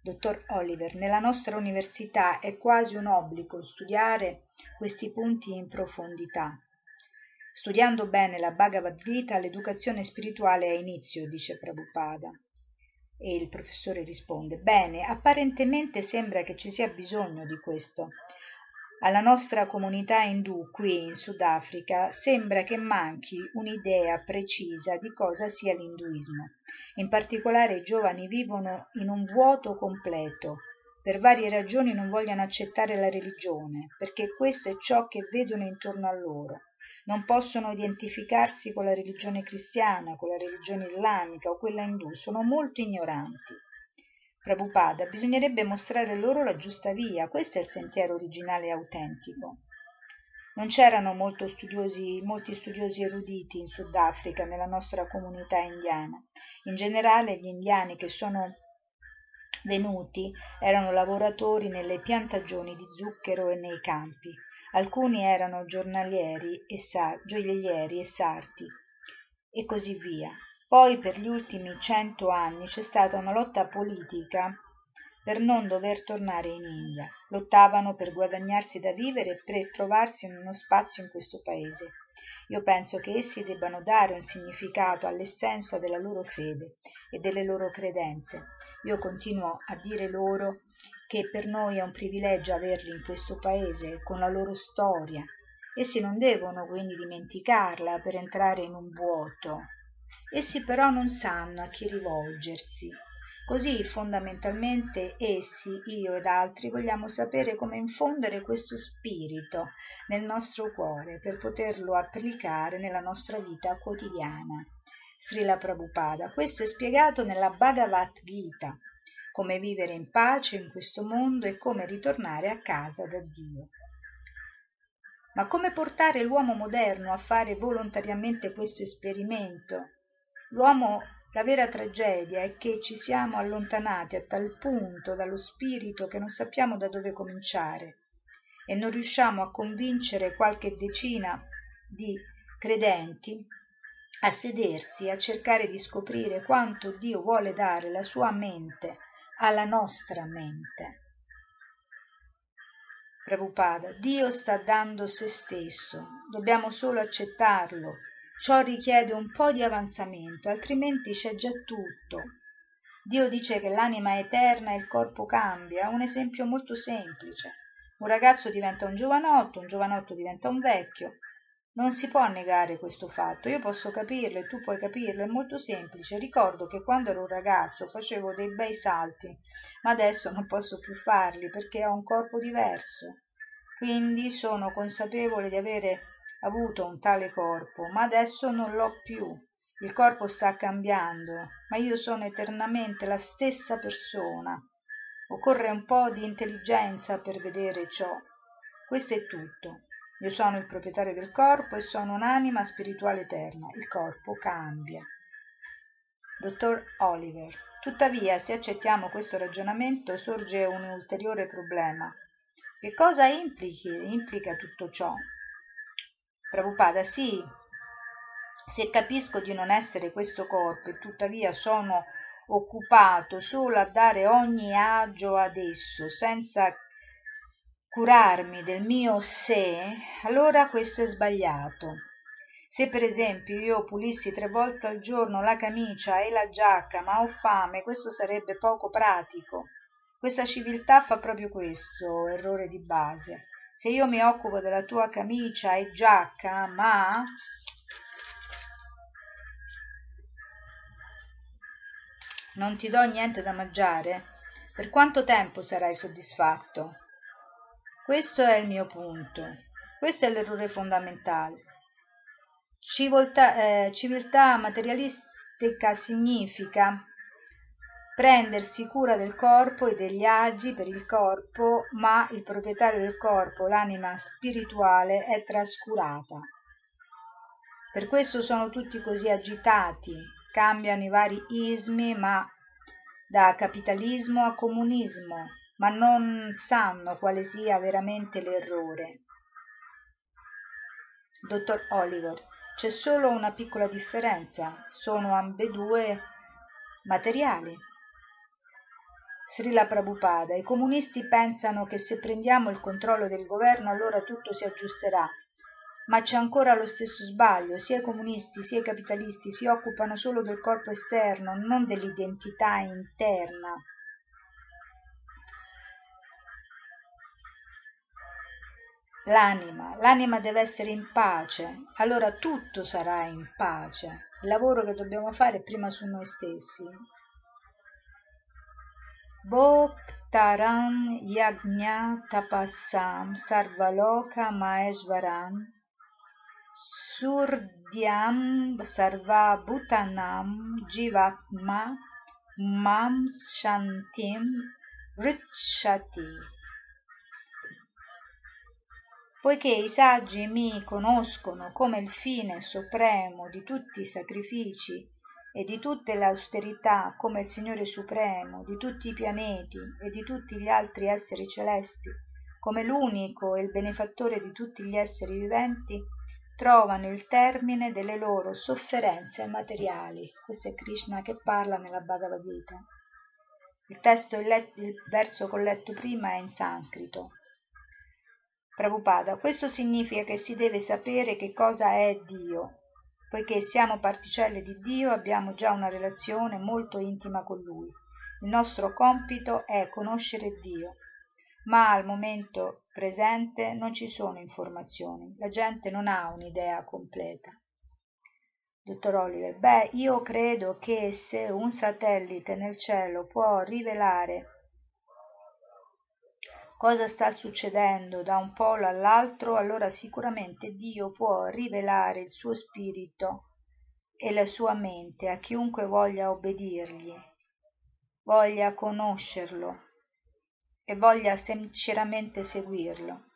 Dottor Oliver, nella nostra università è quasi un obbligo studiare questi punti in profondità. Studiando bene la Bhagavad Gita, l'educazione spirituale ha inizio, dice Prabhupada. E il professore risponde, bene, apparentemente sembra che ci sia bisogno di questo alla nostra comunità indù qui in Sudafrica sembra che manchi un'idea precisa di cosa sia l'induismo. In particolare i giovani vivono in un vuoto completo. Per varie ragioni non vogliono accettare la religione, perché questo è ciò che vedono intorno a loro. Non possono identificarsi con la religione cristiana, con la religione islamica o quella indù, sono molto ignoranti. Prabhupada, bisognerebbe mostrare loro la giusta via, questo è il sentiero originale e autentico. Non c'erano studiosi, molti studiosi eruditi in Sudafrica, nella nostra comunità indiana. In generale gli indiani che sono venuti erano lavoratori nelle piantagioni di zucchero e nei campi. Alcuni erano giornalieri e gioiellieri e sarti e così via. Poi per gli ultimi cento anni c'è stata una lotta politica per non dover tornare in India. Lottavano per guadagnarsi da vivere e per trovarsi uno spazio in questo paese. Io penso che essi debbano dare un significato all'essenza della loro fede e delle loro credenze. Io continuo a dire loro che per noi è un privilegio averli in questo paese con la loro storia. Essi non devono quindi dimenticarla per entrare in un vuoto essi però non sanno a chi rivolgersi così fondamentalmente essi io ed altri vogliamo sapere come infondere questo spirito nel nostro cuore per poterlo applicare nella nostra vita quotidiana Srila Prabhupada. Questo è spiegato nella Bhagavad Gita, come vivere in pace in questo mondo e come ritornare a casa da Dio. Ma come portare l'uomo moderno a fare volontariamente questo esperimento? L'uomo, la vera tragedia è che ci siamo allontanati a tal punto dallo spirito che non sappiamo da dove cominciare e non riusciamo a convincere qualche decina di credenti a sedersi e a cercare di scoprire quanto Dio vuole dare la sua mente alla nostra mente. Prabhupada, Dio sta dando se stesso, dobbiamo solo accettarlo. Ciò richiede un po' di avanzamento, altrimenti c'è già tutto. Dio dice che l'anima è eterna e il corpo cambia, un esempio molto semplice. Un ragazzo diventa un giovanotto, un giovanotto diventa un vecchio, non si può negare questo fatto, io posso capirlo e tu puoi capirlo, è molto semplice. Ricordo che quando ero un ragazzo facevo dei bei salti, ma adesso non posso più farli perché ho un corpo diverso. Quindi sono consapevole di avere avuto un tale corpo, ma adesso non l'ho più. Il corpo sta cambiando, ma io sono eternamente la stessa persona. Occorre un po' di intelligenza per vedere ciò. Questo è tutto. Io sono il proprietario del corpo e sono un'anima spirituale eterna. Il corpo cambia. Dottor Oliver. Tuttavia, se accettiamo questo ragionamento, sorge un ulteriore problema. Che cosa implichi, implica tutto ciò? Prabhupada, sì, se capisco di non essere questo corpo e tuttavia sono occupato solo a dare ogni agio ad esso, senza curarmi del mio sé, allora questo è sbagliato. Se per esempio io pulissi tre volte al giorno la camicia e la giacca, ma ho fame, questo sarebbe poco pratico. Questa civiltà fa proprio questo errore di base. Se io mi occupo della tua camicia e giacca, ma non ti do niente da mangiare, per quanto tempo sarai soddisfatto? Questo è il mio punto. Questo è l'errore fondamentale. Civiltà, eh, civiltà materialistica significa prendersi cura del corpo e degli agi per il corpo, ma il proprietario del corpo, l'anima spirituale, è trascurata. Per questo sono tutti così agitati, cambiano i vari ismi, ma da capitalismo a comunismo, ma non sanno quale sia veramente l'errore. Dottor Oliver, c'è solo una piccola differenza, sono ambedue materiali. Srila Prabhupada, i comunisti pensano che se prendiamo il controllo del governo allora tutto si aggiusterà, ma c'è ancora lo stesso sbaglio, sia i comunisti sia i capitalisti si occupano solo del corpo esterno, non dell'identità interna. L'anima, l'anima deve essere in pace, allora tutto sarà in pace. Il lavoro che dobbiamo fare è prima su noi stessi. Bhoktaram yagna tapassam sarvaloka maesvaram surdyam sarva bhutanam jivatma mam shantim richati poiché i saggi mi conoscono come il fine supremo di tutti i sacrifici e di tutte le austerità come il Signore supremo di tutti i pianeti e di tutti gli altri esseri celesti, come l'unico e il benefattore di tutti gli esseri viventi, trovano il termine delle loro sofferenze materiali. Questo è Krishna che parla nella Bhagavad Gita. Il testo, il, let- il verso che ho letto prima è in sanscrito. Prabhupada, questo significa che si deve sapere che cosa è Dio. Poiché siamo particelle di Dio, abbiamo già una relazione molto intima con Lui. Il nostro compito è conoscere Dio, ma al momento presente non ci sono informazioni, la gente non ha un'idea completa. Dottor Oliver, beh, io credo che se un satellite nel cielo può rivelare cosa sta succedendo da un polo all'altro allora sicuramente dio può rivelare il suo spirito e la sua mente a chiunque voglia obbedirgli, voglia conoscerlo e voglia sinceramente seguirlo.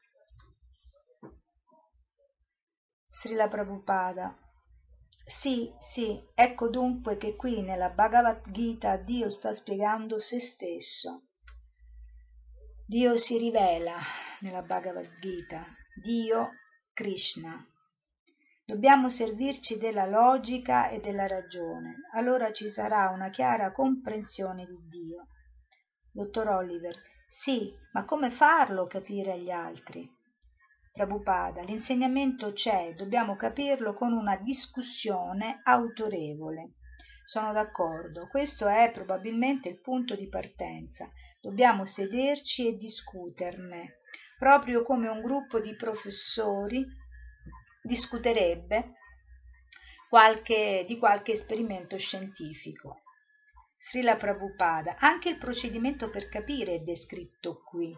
Srila Prabhupada. Sì, sì, ecco dunque che qui nella Bhagavad Gita Dio sta spiegando se stesso. Dio si rivela nella Bhagavad Gita, Dio Krishna. Dobbiamo servirci della logica e della ragione, allora ci sarà una chiara comprensione di Dio. Dottor Oliver, sì, ma come farlo capire agli altri? Prabhupada, l'insegnamento c'è, dobbiamo capirlo con una discussione autorevole. Sono d'accordo, questo è probabilmente il punto di partenza dobbiamo sederci e discuterne proprio come un gruppo di professori discuterebbe qualche, di qualche esperimento scientifico. Srila Prabhupada, anche il procedimento per capire è descritto qui.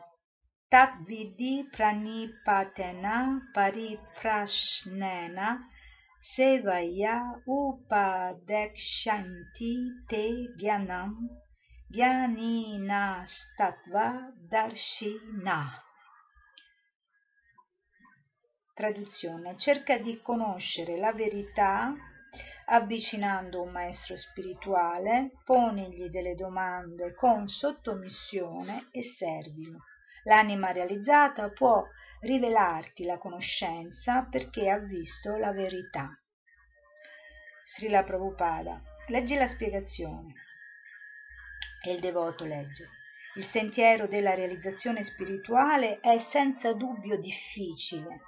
Tat vidi pranipatena pariprashnena sevaya upadekshanti te gyanam Jnanastatva Darshina. Traduzione. Cerca di conoscere la verità avvicinando un maestro spirituale, ponigli delle domande con sottomissione e servilo. L'anima realizzata può rivelarti la conoscenza perché ha visto la verità. Srila Prabhupada. Leggi la spiegazione. E il devoto legge. Il sentiero della realizzazione spirituale è senza dubbio difficile.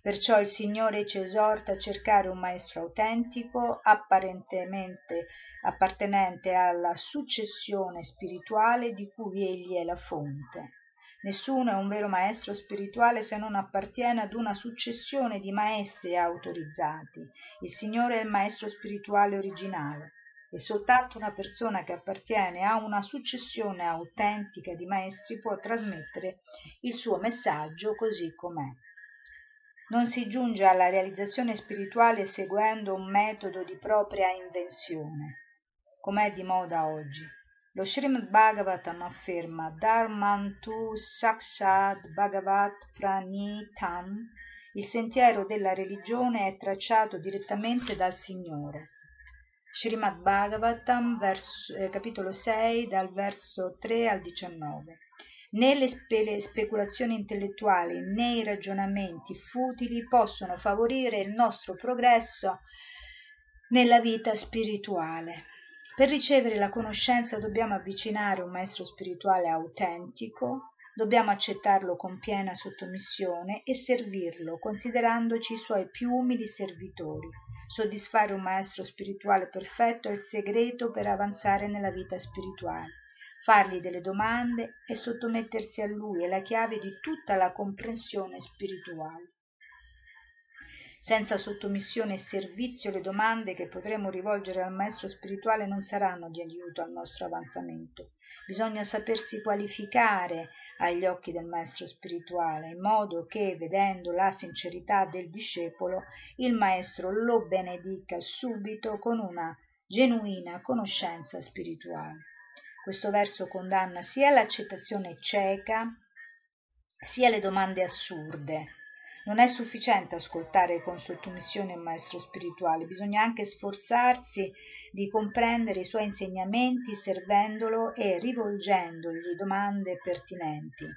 Perciò il Signore ci esorta a cercare un maestro autentico, apparentemente appartenente alla successione spirituale di cui egli è la fonte. Nessuno è un vero maestro spirituale se non appartiene ad una successione di maestri autorizzati. Il Signore è il maestro spirituale originale e soltanto una persona che appartiene a una successione autentica di maestri può trasmettere il suo messaggio così com'è. Non si giunge alla realizzazione spirituale seguendo un metodo di propria invenzione, com'è di moda oggi lo Srimad Bhagavatam afferma Dharmantu Sakshat Bhagavat Pranitam il sentiero della religione è tracciato direttamente dal Signore. Srimad Bhagavatam, verso, eh, capitolo 6, dal verso 3 al 19. Né le, spe- speculazioni intellettuali né i ragionamenti futili possono favorire il nostro progresso nella vita spirituale. Per ricevere la conoscenza dobbiamo avvicinare un maestro spirituale autentico, dobbiamo accettarlo con piena sottomissione e servirlo considerandoci i suoi più umili servitori. Soddisfare un maestro spirituale perfetto è il segreto per avanzare nella vita spirituale. Fargli delle domande e sottomettersi a lui è la chiave di tutta la comprensione spirituale. Senza sottomissione e servizio le domande che potremo rivolgere al maestro spirituale non saranno di aiuto al nostro avanzamento. Bisogna sapersi qualificare agli occhi del maestro spirituale, in modo che, vedendo la sincerità del discepolo, il maestro lo benedica subito con una genuina conoscenza spirituale. Questo verso condanna sia l'accettazione cieca sia le domande assurde non è sufficiente ascoltare con sottomissione il maestro spirituale, bisogna anche sforzarsi di comprendere i suoi insegnamenti servendolo e rivolgendogli domande pertinenti.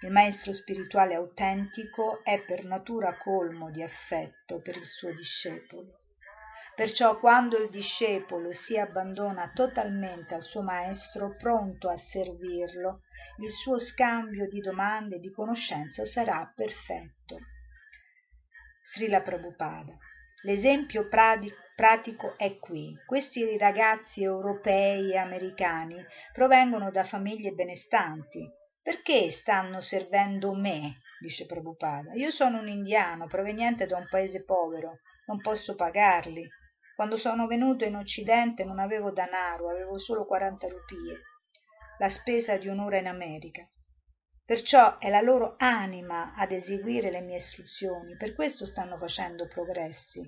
Il maestro spirituale autentico è per natura colmo di affetto per il suo discepolo. Perciò quando il discepolo si abbandona totalmente al suo maestro, pronto a servirlo, il suo scambio di domande e di conoscenza sarà perfetto. Srila Prabhupada. L'esempio pratico è qui. Questi ragazzi europei e americani provengono da famiglie benestanti. Perché stanno servendo me? dice Prabhupada. Io sono un indiano proveniente da un paese povero, non posso pagarli. Quando sono venuto in Occidente non avevo danaro, avevo solo 40 rupie, la spesa di un'ora in America perciò è la loro anima ad eseguire le mie istruzioni per questo stanno facendo progressi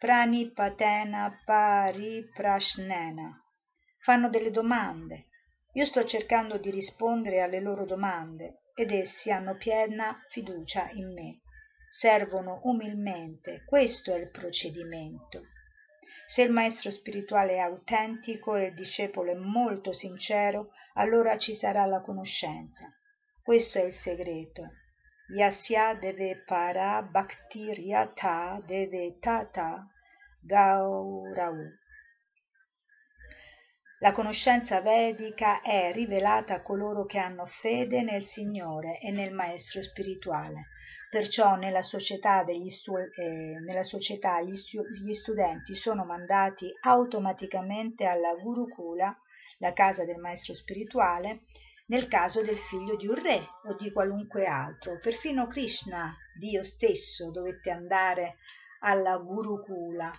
pranipatena pariprashnena. Fanno delle domande. Io sto cercando di rispondere alle loro domande ed essi hanno piena fiducia in me. Servono umilmente. Questo è il procedimento. Se il maestro spirituale è autentico e il discepolo è molto sincero, allora ci sarà la conoscenza. Questo è il segreto. Yasya deve para bhaktiryata deve tata gaurau. La conoscenza vedica è rivelata a coloro che hanno fede nel Signore e nel Maestro spirituale. Perciò nella società, stu- eh, nella società gli, stu- gli studenti sono mandati automaticamente alla Gurukula, la casa del Maestro spirituale, nel caso del figlio di un re o di qualunque altro. Perfino Krishna, Dio stesso, dovette andare alla Gurukula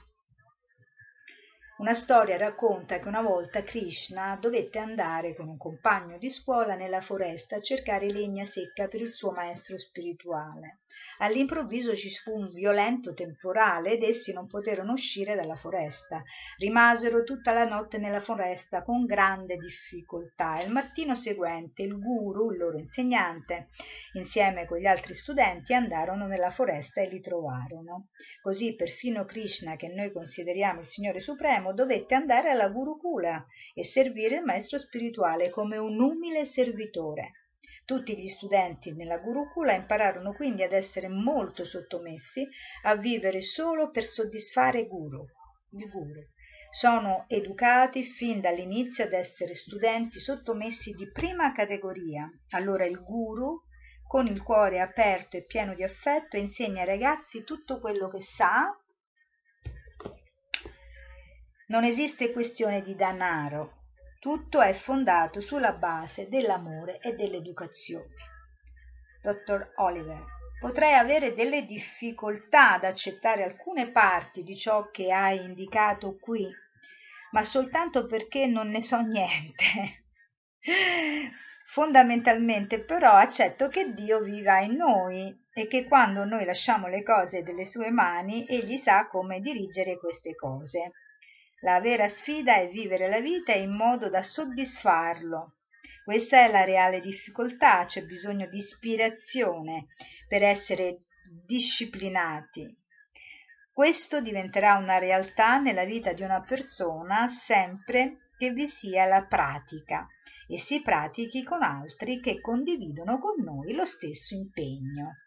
una storia racconta che una volta Krishna dovette andare con un compagno di scuola nella foresta a cercare legna secca per il suo maestro spirituale. All'improvviso ci fu un violento temporale ed essi non poterono uscire dalla foresta. Rimasero tutta la notte nella foresta con grande difficoltà. Il mattino seguente il guru, il loro insegnante, insieme con gli altri studenti andarono nella foresta e li trovarono. Così perfino Krishna, che noi consideriamo il Signore Supremo, dovette andare alla Gurukula e servire il maestro spirituale come un umile servitore. Tutti gli studenti nella Gurukula impararono quindi ad essere molto sottomessi, a vivere solo per soddisfare Guru, il Guru. Sono educati fin dall'inizio ad essere studenti sottomessi di prima categoria. Allora il Guru, con il cuore aperto e pieno di affetto, insegna ai ragazzi tutto quello che sa non esiste questione di danaro, tutto è fondato sulla base dell'amore e dell'educazione. Dottor Oliver, potrei avere delle difficoltà ad accettare alcune parti di ciò che hai indicato qui, ma soltanto perché non ne so niente. Fondamentalmente però accetto che Dio viva in noi e che quando noi lasciamo le cose delle sue mani, egli sa come dirigere queste cose. La vera sfida è vivere la vita in modo da soddisfarlo. Questa è la reale difficoltà, c'è bisogno di ispirazione per essere disciplinati. Questo diventerà una realtà nella vita di una persona sempre che vi sia la pratica e si pratichi con altri che condividono con noi lo stesso impegno.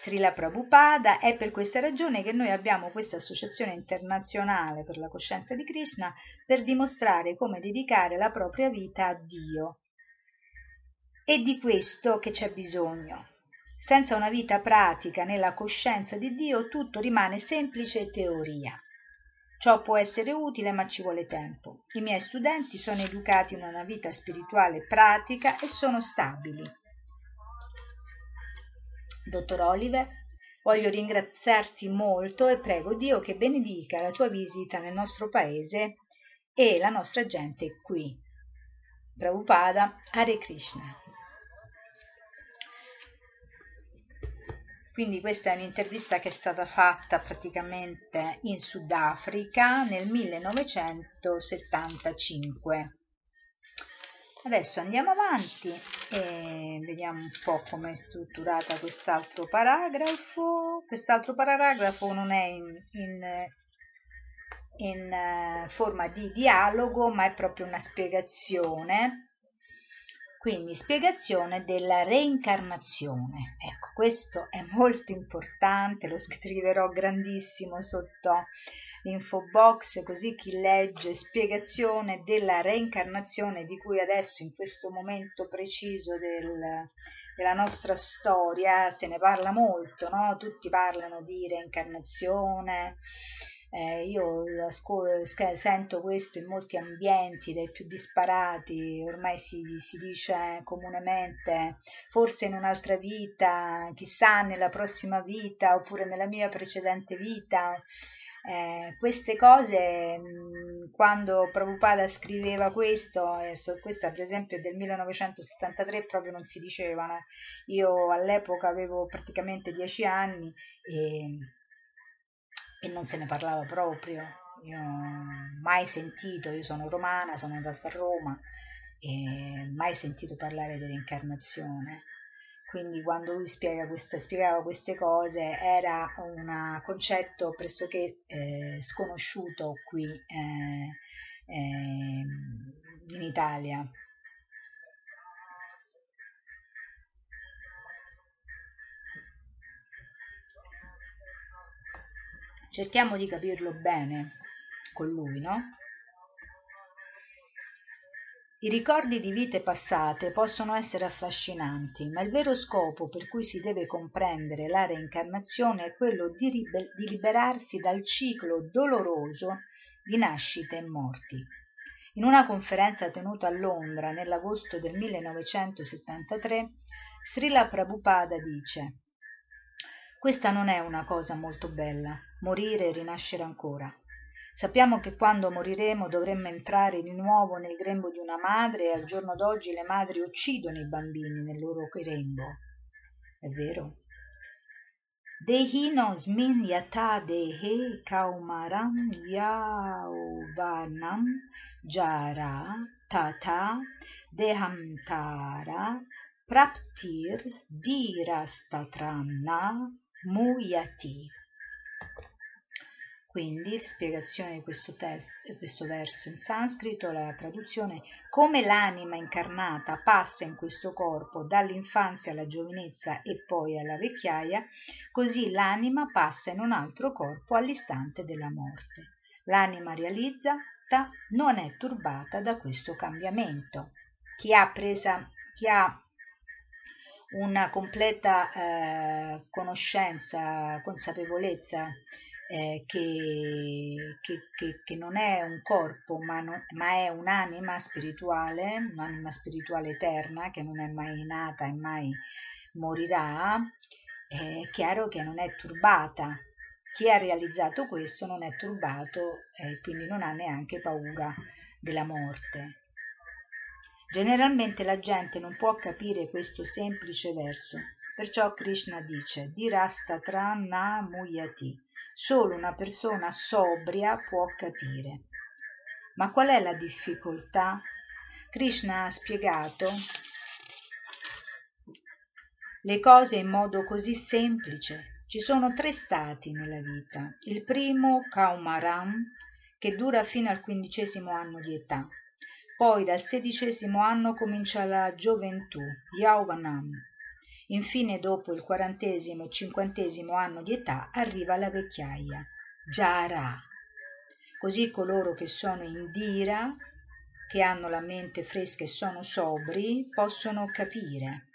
Srila Prabhupada, è per questa ragione che noi abbiamo questa associazione internazionale per la coscienza di Krishna per dimostrare come dedicare la propria vita a Dio. È di questo che c'è bisogno. Senza una vita pratica nella coscienza di Dio tutto rimane semplice teoria. Ciò può essere utile ma ci vuole tempo. I miei studenti sono educati in una vita spirituale pratica e sono stabili. Dottor Oliver, voglio ringraziarti molto e prego Dio che benedica la tua visita nel nostro paese e la nostra gente qui. Prabhupada Hare Krishna. Quindi questa è un'intervista che è stata fatta praticamente in Sudafrica nel 1975. Adesso andiamo avanti e vediamo un po' come è strutturata quest'altro paragrafo. Quest'altro paragrafo non è in, in, in eh, forma di dialogo, ma è proprio una spiegazione. Quindi spiegazione della reincarnazione. Ecco, questo è molto importante, lo scriverò grandissimo sotto info box così chi legge spiegazione della reincarnazione di cui adesso in questo momento preciso del, della nostra storia se ne parla molto, no? tutti parlano di reincarnazione. Eh, io sento questo in molti ambienti, dai più disparati, ormai si, si, dice comunemente, forse in un'altra vita, chissà nella prossima vita oppure nella mia precedente vita. Eh, queste cose quando Prabhupada scriveva questo, eh, so, questa per esempio del 1973 proprio non si dicevano, io all'epoca avevo praticamente dieci anni e e non se ne parlava proprio. Io mai sentito, io sono romana, sono andata a Roma e mai sentito parlare dell'incarnazione. Quindi quando lui spiega questa, spiegava queste cose era un concetto pressoché eh, sconosciuto qui eh, eh, in Italia. cerchiamo di capirlo bene con lui, no? I ricordi di vite passate possono essere affascinanti, ma il vero scopo per cui si deve comprendere la reincarnazione è quello di, ribe- di liberarsi dal ciclo doloroso di nascite e morti. In una conferenza tenuta a Londra nell'agosto del 1973, Srila Prabhupada dice questa non è una cosa molto bella, morire e rinascere ancora. Sappiamo che quando moriremo dovremmo entrare di nuovo nel grembo di una madre e al giorno d'oggi le madri uccidono i bambini nel loro grembo. È vero? Dehino smin yata dehe kaumaram yauvanam jara tata dehamtara praptir dirastatranna Muyati. Quindi, spiegazione di questo, testo, questo verso in sanscrito, la traduzione, come l'anima incarnata passa in questo corpo dall'infanzia alla giovinezza e poi alla vecchiaia, così l'anima passa in un altro corpo all'istante della morte. L'anima realizzata non è turbata da questo cambiamento. Chi ha, presa, chi ha una completa eh, conoscenza, consapevolezza eh, che, che, che, che, non è un corpo ma, no, ma è un'anima spirituale, un'anima spirituale eterna che non è mai nata e mai morirà, è chiaro che non è turbata. Chi ha realizzato questo non è turbato e quindi non ha neanche paura della morte. Generalmente la gente non può capire questo semplice verso, perciò Krishna dice Dirastatra na muyati. Solo una persona sobria può capire. Ma qual è la difficoltà? Krishna ha spiegato le cose in modo così semplice. Ci sono tre stati nella vita. Il primo, Kaumaram, che dura fino al quindicesimo anno di età. Poi dal sedicesimo anno comincia la gioventù, Yauvanam. Infine dopo il quarantesimo e cinquantesimo anno di età arriva la vecchiaia, Jara. Così coloro che sono in dira, che hanno la mente fresca e sono sobri, possono capire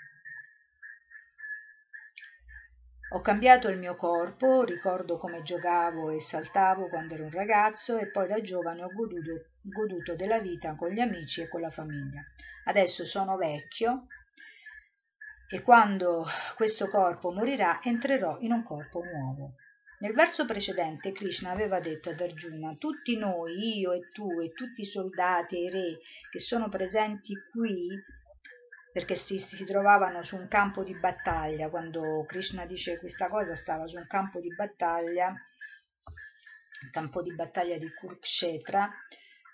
Ho cambiato il mio corpo, ricordo come giocavo e saltavo quando ero un ragazzo e poi da giovane ho goduto, goduto della vita con gli amici e con la famiglia. Adesso sono vecchio e quando questo corpo morirà entrerò in un corpo nuovo. Nel verso precedente Krishna aveva detto ad Arjuna tutti noi, io e tu e tutti i soldati e i re che sono presenti qui perché si, si, trovavano su un campo di battaglia, quando Krishna dice questa cosa stava su un campo di battaglia, il campo di battaglia di Kurukshetra,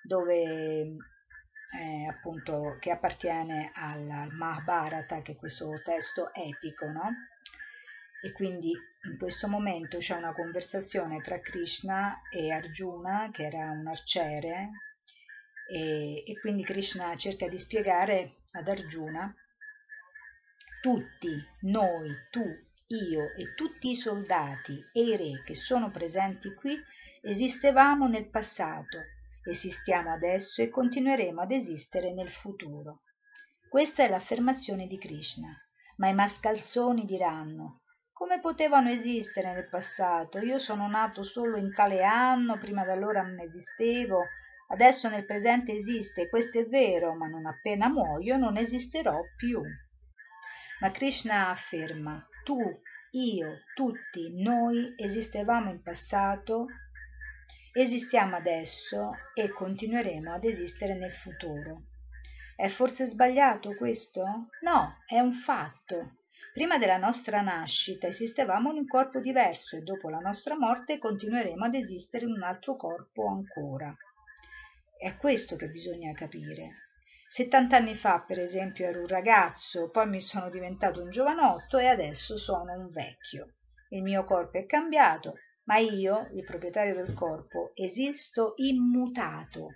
dove appunto che appartiene al, Mahabharata, che è questo testo epico, no? E quindi in questo momento c'è una conversazione tra Krishna e Arjuna, che era un arciere, e, e quindi Krishna cerca di spiegare ad Arjuna tutti noi, tu, io e tutti i soldati e i re che sono presenti qui esistevamo nel passato, esistiamo adesso e continueremo ad esistere nel futuro. Questa è l'affermazione di Krishna. Ma i mascalzoni diranno come potevano esistere nel passato? Io sono nato solo in tale anno, prima d'allora non esistevo, Adesso nel presente esiste, questo è vero, ma non appena muoio non esisterò più. Ma Krishna afferma, tu, io, tutti, noi esistevamo in passato, esistiamo adesso e continueremo ad esistere nel futuro. È forse sbagliato questo? No, è un fatto. Prima della nostra nascita esistevamo in un corpo diverso e dopo la nostra morte continueremo ad esistere in un altro corpo ancora. È questo che bisogna capire. Settant'anni fa, per esempio, ero un ragazzo, poi mi sono diventato un giovanotto e adesso sono un vecchio. Il mio corpo è cambiato, ma io, il proprietario del corpo, esisto immutato.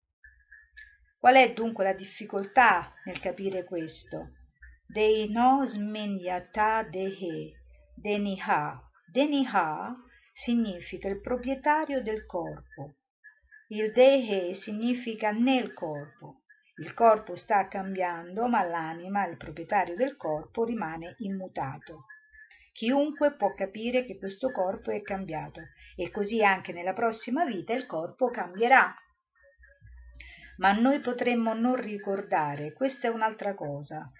Qual è dunque la difficoltà nel capire questo? Dei no smenyata dehe, deniha. Deniha significa il proprietario del corpo. Il dehe significa nel corpo. Il corpo sta cambiando, ma l'anima, il proprietario del corpo, rimane immutato. Chiunque può capire che questo corpo è cambiato e così anche nella prossima vita il corpo cambierà ma noi potremmo non ricordare questa è un'altra cosa.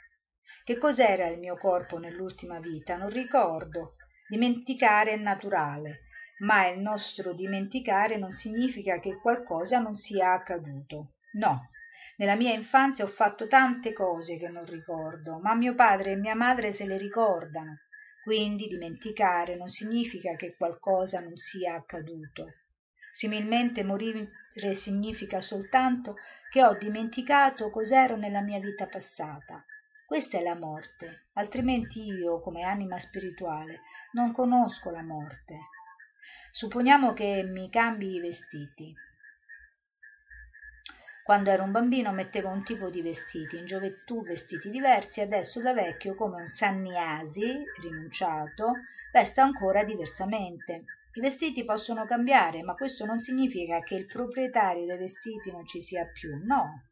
Che cos'era il mio corpo nell'ultima vita? Non ricordo. Dimenticare è naturale ma il nostro dimenticare non significa che qualcosa non sia accaduto. No. Nella mia infanzia ho fatto tante cose che non ricordo ma mio padre e mia madre se le ricordano. Quindi dimenticare non significa che qualcosa non sia accaduto. Similmente morire significa soltanto che ho dimenticato cos'ero nella mia vita passata. Questa è la morte altrimenti io come anima spirituale non conosco la morte. Supponiamo che mi cambi i vestiti. Quando ero un bambino mettevo un tipo di vestiti in gioventù vestiti diversi adesso da vecchio come un sanniasi rinunciato vesto ancora diversamente i vestiti possono cambiare, ma questo non significa che il proprietario dei vestiti non ci sia più, no.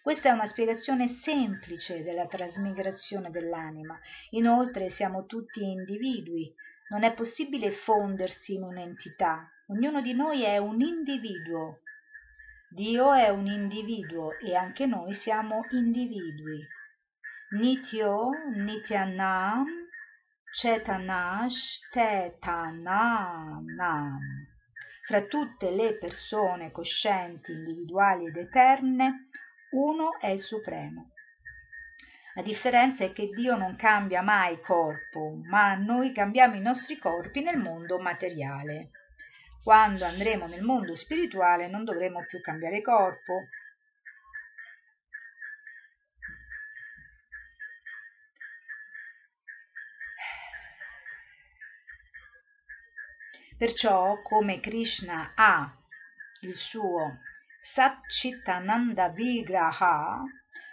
Questa è una spiegazione semplice della trasmigrazione dell'anima. Inoltre siamo tutti individui, non è possibile fondersi in un'entità. Ognuno di noi è un individuo. Dio è un individuo e anche noi siamo individui. Nityo Nityanam Chetanashthetananam. Fra tutte le persone coscienti, individuali ed eterne, uno è il Supremo. La differenza è che Dio non cambia mai corpo, ma noi cambiamo i nostri corpi nel mondo materiale. Quando andremo nel mondo spirituale non dovremo più cambiare corpo, Perciò come Krishna ha il suo Satchitananda Vigraha,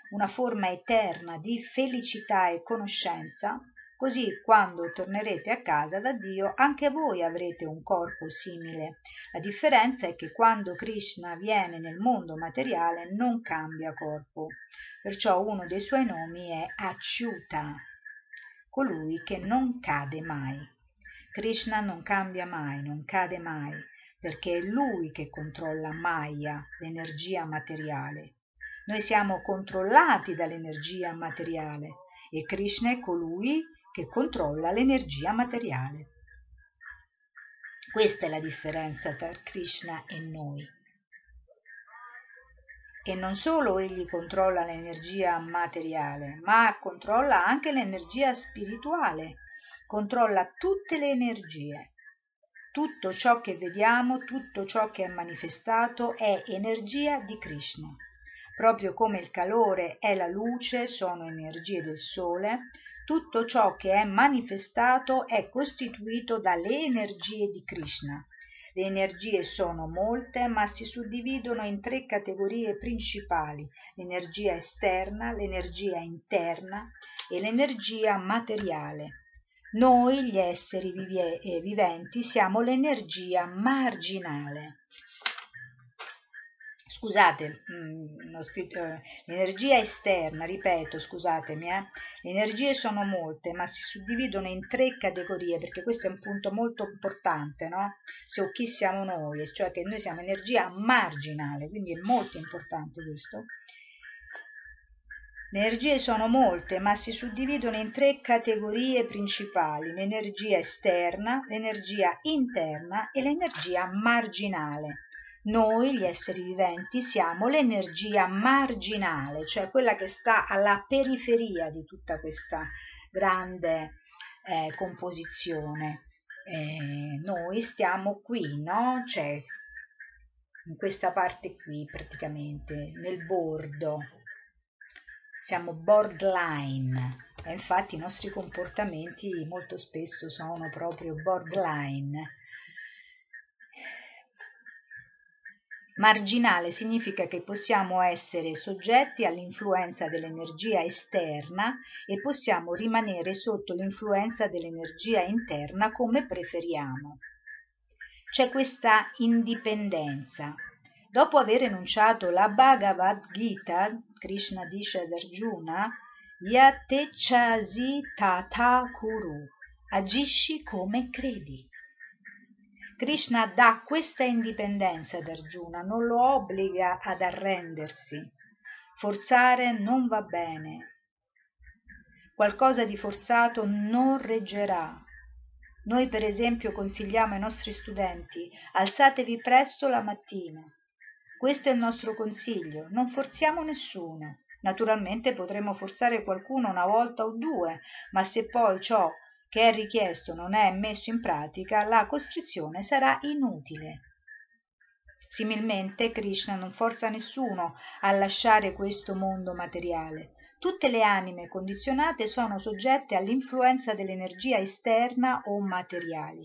una forma eterna di felicità e conoscenza, così quando tornerete a casa da Dio anche voi avrete un corpo simile. La differenza è che quando Krishna viene nel mondo materiale non cambia corpo. Perciò uno dei suoi nomi è Achyuta, colui che non cade mai. Krishna non cambia mai, non cade mai, perché è lui che controlla Maya, l'energia materiale. Noi siamo controllati dall'energia materiale e Krishna è colui che controlla l'energia materiale. Questa è la differenza tra Krishna e noi. E non solo egli controlla l'energia materiale, ma controlla anche l'energia spirituale controlla tutte le energie. Tutto ciò che vediamo, tutto ciò che è manifestato è energia di Krishna. Proprio come il calore e la luce sono energie del sole, tutto ciò che è manifestato è costituito dalle energie di Krishna. Le energie sono molte, ma si suddividono in tre categorie principali: l'energia esterna, l'energia interna e l'energia materiale. Noi, gli esseri eh, viventi, siamo l'energia marginale scusate, mh, mm, scritto, eh, l'energia esterna, ripeto, scusatemi, eh, le energie sono molte, ma si suddividono in tre categorie, perché questo è un punto molto importante, no? Su chi siamo noi, cioè che noi siamo energia marginale, quindi è molto importante questo. Le energie sono molte, ma si suddividono in tre categorie principali: l'energia esterna, l'energia interna e l'energia marginale. Noi, gli esseri viventi, siamo l'energia marginale, cioè quella che sta alla periferia di tutta questa grande eh, composizione. Eh, noi stiamo qui, no? Cioè, in questa parte qui praticamente, nel bordo. Siamo borderline e infatti i nostri comportamenti molto spesso sono proprio borderline Marginale significa che possiamo essere soggetti all'influenza dell'energia esterna e possiamo rimanere sotto l'influenza dell'energia interna come preferiamo. C'è questa indipendenza. Dopo aver enunciato la Bhagavad Gita, Krishna dice ad Arjuna, Yatechasi tata kuru, agisci come credi. Krishna dà questa indipendenza ad Arjuna, non lo obbliga ad arrendersi. Forzare non va bene. Qualcosa di forzato non reggerà. Noi per esempio consigliamo ai nostri studenti alzatevi presto la mattina. Questo è il nostro consiglio, non forziamo nessuno. Naturalmente potremo forzare qualcuno una volta o due, ma se poi ciò che è richiesto non è messo in pratica, la costrizione sarà inutile. Similmente Krishna non forza nessuno a lasciare questo mondo materiale. Tutte le anime condizionate sono soggette all'influenza dell'energia esterna o materiali.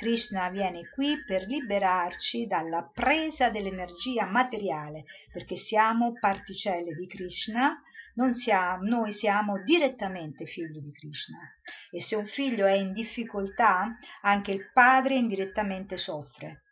Krishna viene qui per liberarci dalla presa dell'energia materiale, perché siamo particelle di Krishna siamo, noi siamo direttamente figli di Krishna e se un figlio è in difficoltà anche il padre indirettamente soffre.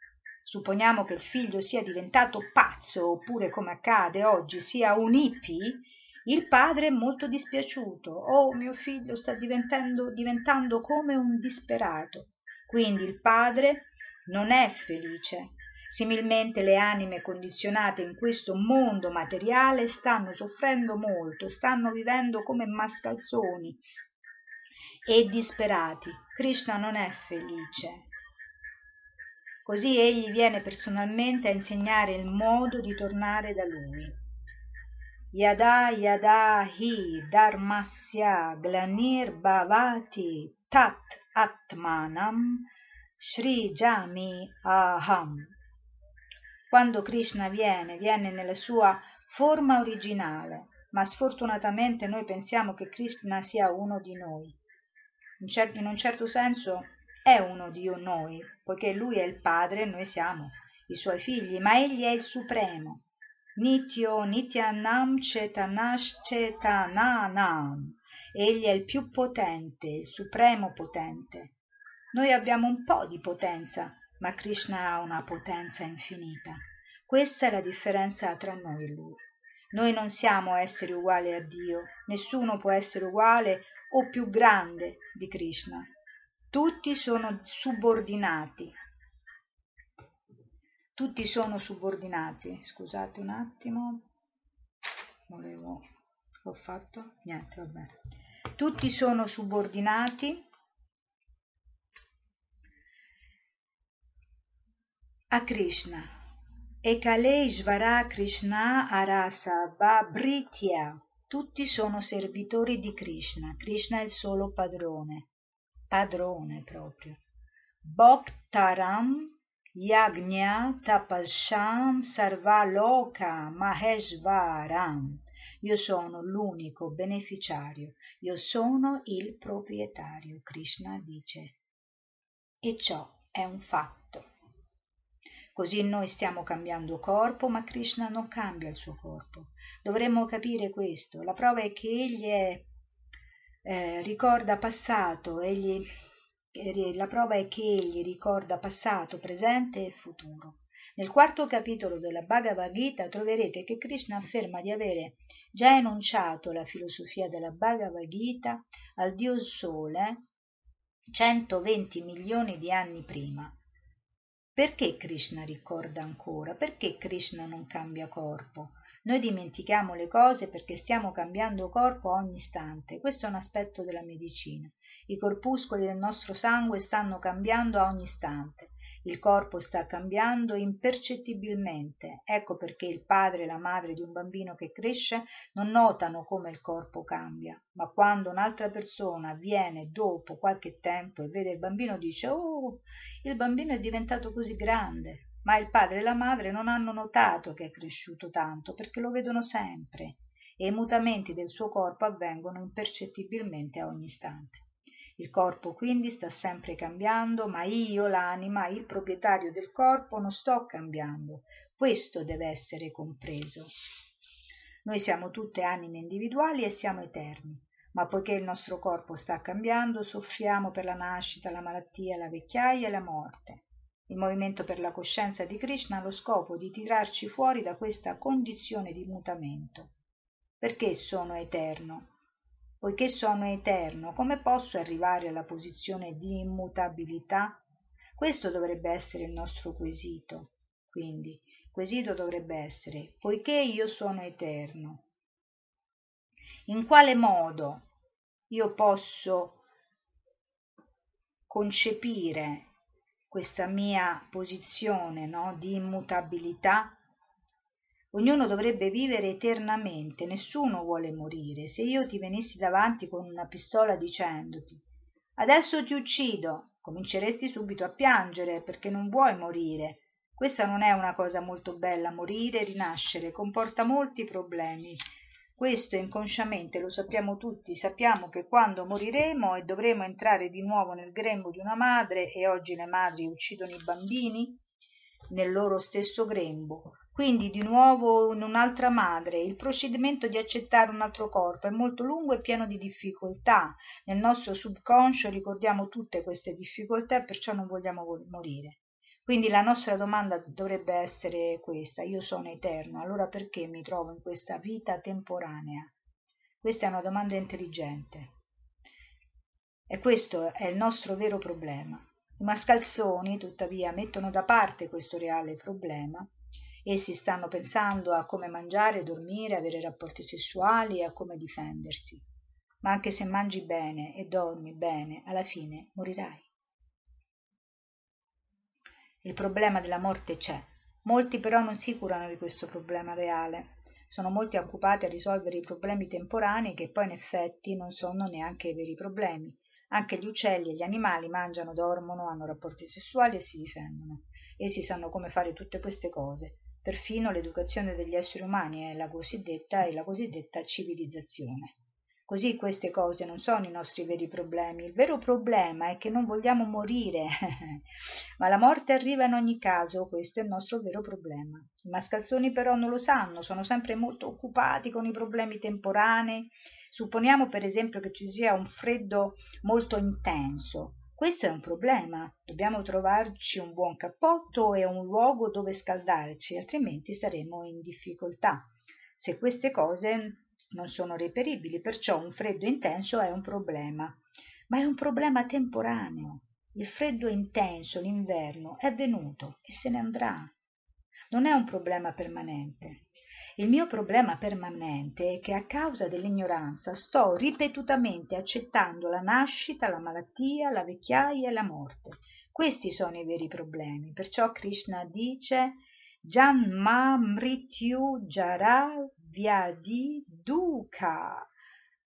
Supponiamo che il figlio sia diventato pazzo oppure come accade oggi sia un hippie, il padre è molto dispiaciuto. Oh, mio figlio sta diventando, diventando come un disperato. Quindi il padre non è felice Similmente le anime condizionate in questo mondo materiale stanno soffrendo molto, stanno vivendo come mascalzoni e disperati. Krishna non è felice. Così egli viene personalmente a insegnare il modo di tornare da lui. Yada yada hi dharmasya glanir bhavati tat atmanam srijami aham quando Krishna viene, viene nella sua forma originale, ma sfortunatamente noi pensiamo che Krishna sia uno di noi. In, cer- in un certo senso è uno di noi, poiché lui è il padre e noi siamo i suoi figli, ma egli è il supremo. Nityo Nityanam Cetanash Cetananam. Egli è il più potente, il supremo potente. Noi abbiamo un po' di potenza, ma Krishna ha una potenza infinita. Questa è la differenza tra noi e lui. Noi non siamo esseri uguali a Dio, nessuno può essere uguale o più grande di Krishna. Tutti sono subordinati. Tutti sono subordinati. Scusate un attimo. Volevo... Ho fatto? Niente, vabbè. Tutti sono subordinati a Krishna. E Kaleshvara Krishna Arasa Babritya. Tutti sono servitori di Krishna. Krishna è il solo padrone. Padrone proprio. Bhaktaram Yagnya Tapasham Sarvaloka Maheshvaram. Io sono l'unico beneficiario, io sono il proprietario, Krishna dice. E ciò è un fatto. Così noi stiamo cambiando corpo, ma Krishna non cambia il suo corpo. Dovremmo capire questo. La prova è che egli è, eh, ricorda passato, egli, eh, la prova è che egli ricorda passato, presente e futuro. Nel quarto capitolo della Bhagavad Gita troverete che Krishna afferma di avere già enunciato la filosofia della Bhagavad Gita al Dio Sole 120 milioni di anni prima. Perché Krishna ricorda ancora? Perché Krishna non cambia corpo? Noi dimentichiamo le cose perché stiamo cambiando corpo ogni istante. Questo è un aspetto della medicina. I corpuscoli del nostro sangue stanno cambiando a ogni istante il corpo sta cambiando impercettibilmente. Ecco perché il padre e la madre di un bambino che cresce non notano come il corpo cambia. Ma quando un'altra persona viene dopo qualche tempo e vede il bambino dice oh il bambino è diventato così grande. Ma il padre e la madre non hanno notato che è cresciuto tanto perché lo vedono sempre e i mutamenti del suo corpo avvengono impercettibilmente a ogni istante il corpo quindi sta sempre cambiando ma io l'anima il proprietario del corpo non sto cambiando. Questo deve essere compreso. Noi siamo tutte anime individuali e siamo eterni ma poiché il nostro corpo sta cambiando soffriamo per la nascita la malattia la vecchiaia e la morte. Il movimento per la coscienza di krishna ha lo scopo di tirarci fuori da questa condizione di mutamento. Perché sono eterno poiché sono eterno come posso arrivare alla posizione di immutabilità? Questo dovrebbe essere il nostro quesito. Quindi quesito dovrebbe essere poiché io sono eterno in quale modo io posso concepire questa mia posizione no, di immutabilità ognuno dovrebbe vivere eternamente nessuno vuole morire. Se io ti venissi davanti con una pistola dicendoti adesso ti uccido cominceresti subito a piangere perché non vuoi morire. Questa non è una cosa molto bella morire e rinascere comporta molti problemi. Questo inconsciamente lo sappiamo tutti. Sappiamo che quando moriremo e dovremo entrare di nuovo nel grembo di una madre e oggi le madri uccidono i bambini nel loro stesso grembo quindi di nuovo in un'altra madre. Il procedimento di accettare un altro corpo è molto lungo e pieno di difficoltà. Nel nostro subconscio ricordiamo tutte queste difficoltà e perciò non vogliamo morire. Quindi la nostra domanda dovrebbe essere questa. Io sono eterno allora perché mi trovo in questa vita temporanea? Questa è una domanda intelligente. E questo è il nostro vero problema. I mascalzoni tuttavia mettono da parte questo reale problema essi stanno pensando a come mangiare dormire avere rapporti sessuali e a come difendersi. Ma anche se mangi bene e dormi bene alla fine morirai. Il problema della morte c'è. Molti però non si curano di questo problema reale. Sono molti occupati a risolvere i problemi temporanei che poi in effetti non sono neanche i veri problemi. Anche gli uccelli e gli animali mangiano dormono hanno rapporti sessuali e si difendono. Essi sanno come fare tutte queste cose perfino l'educazione degli esseri umani è la cosiddetta e la cosiddetta civilizzazione. Così queste cose non sono i nostri veri problemi. Il vero problema è che non vogliamo morire ma la morte arriva in ogni caso questo è il nostro vero problema. I mascalzoni però non lo sanno sono sempre molto occupati con i problemi temporanei. Supponiamo per esempio che ci sia un freddo molto intenso questo è un problema. Dobbiamo trovarci un buon cappotto e un luogo dove scaldarci altrimenti saremo in difficoltà. Se queste cose non sono reperibili perciò un freddo intenso è un problema. Ma è un problema temporaneo. Il freddo intenso l'inverno è venuto e se ne andrà. Non è un problema permanente il mio problema permanente è che a causa dell'ignoranza sto ripetutamente accettando la nascita la malattia la vecchiaia e la morte. Questi sono i veri problemi. Perciò krishna dice janma mrityu jara vyadi dukkha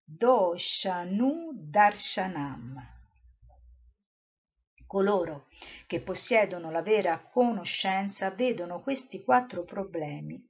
doshanu darshanam. Coloro che possiedono la vera conoscenza vedono questi quattro problemi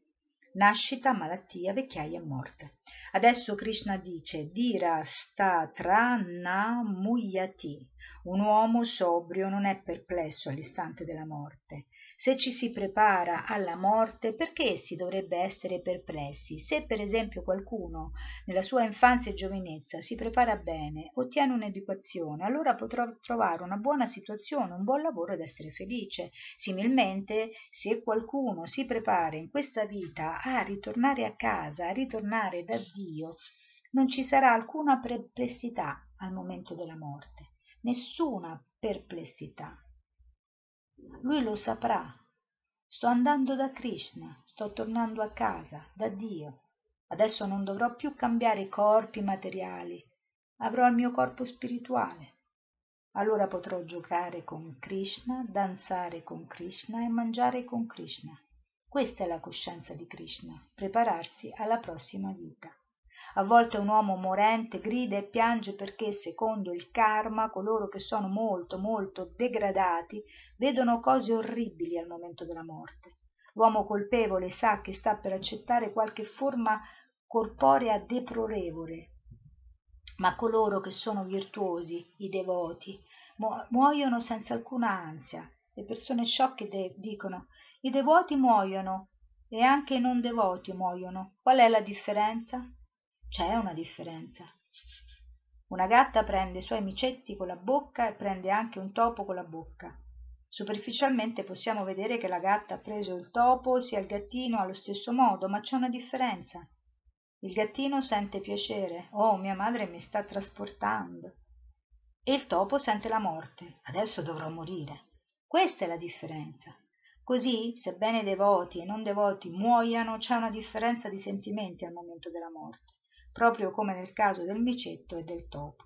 nascita, malattia, vecchiaia e morte. Adesso Krishna dice Dira statra na muyati. Un uomo sobrio non è perplesso all'istante della morte. Se ci si prepara alla morte, perché si dovrebbe essere perplessi? Se per esempio qualcuno nella sua infanzia e giovinezza si prepara bene, ottiene un'educazione, allora potrà trovare una buona situazione, un buon lavoro ed essere felice. Similmente, se qualcuno si prepara in questa vita a ritornare a casa, a ritornare da Dio, non ci sarà alcuna perplessità al momento della morte, nessuna perplessità lui lo saprà. Sto andando da krishna sto tornando a casa da dio. Adesso non dovrò più cambiare corpi materiali. Avrò il mio corpo spirituale. Allora potrò giocare con krishna danzare con krishna e mangiare con krishna. Questa è la coscienza di krishna prepararsi alla prossima vita a volte un uomo morente grida e piange perché secondo il karma coloro che sono molto molto degradati vedono cose orribili al momento della morte. L'uomo colpevole sa che sta per accettare qualche forma corporea deplorevole ma coloro che sono virtuosi i devoti muojono senza alcuna ansia. Le persone sciocche dicono i devoti muojono e anche i non devoti muojono qual è la differenza c'è una differenza. Una gatta prende i suoi micetti con la bocca e prende anche un topo con la bocca. Superficialmente possiamo vedere che la gatta ha preso il topo sia il gattino allo stesso modo ma c'è una differenza. Il gattino sente piacere. Oh mia madre mi sta trasportando. E il topo sente la morte. Adesso dovrò morire. Questa è la differenza. Così sebbene devoti e non devoti muoiano c'è una differenza di sentimenti al momento della morte proprio come nel caso del micetto e del topo.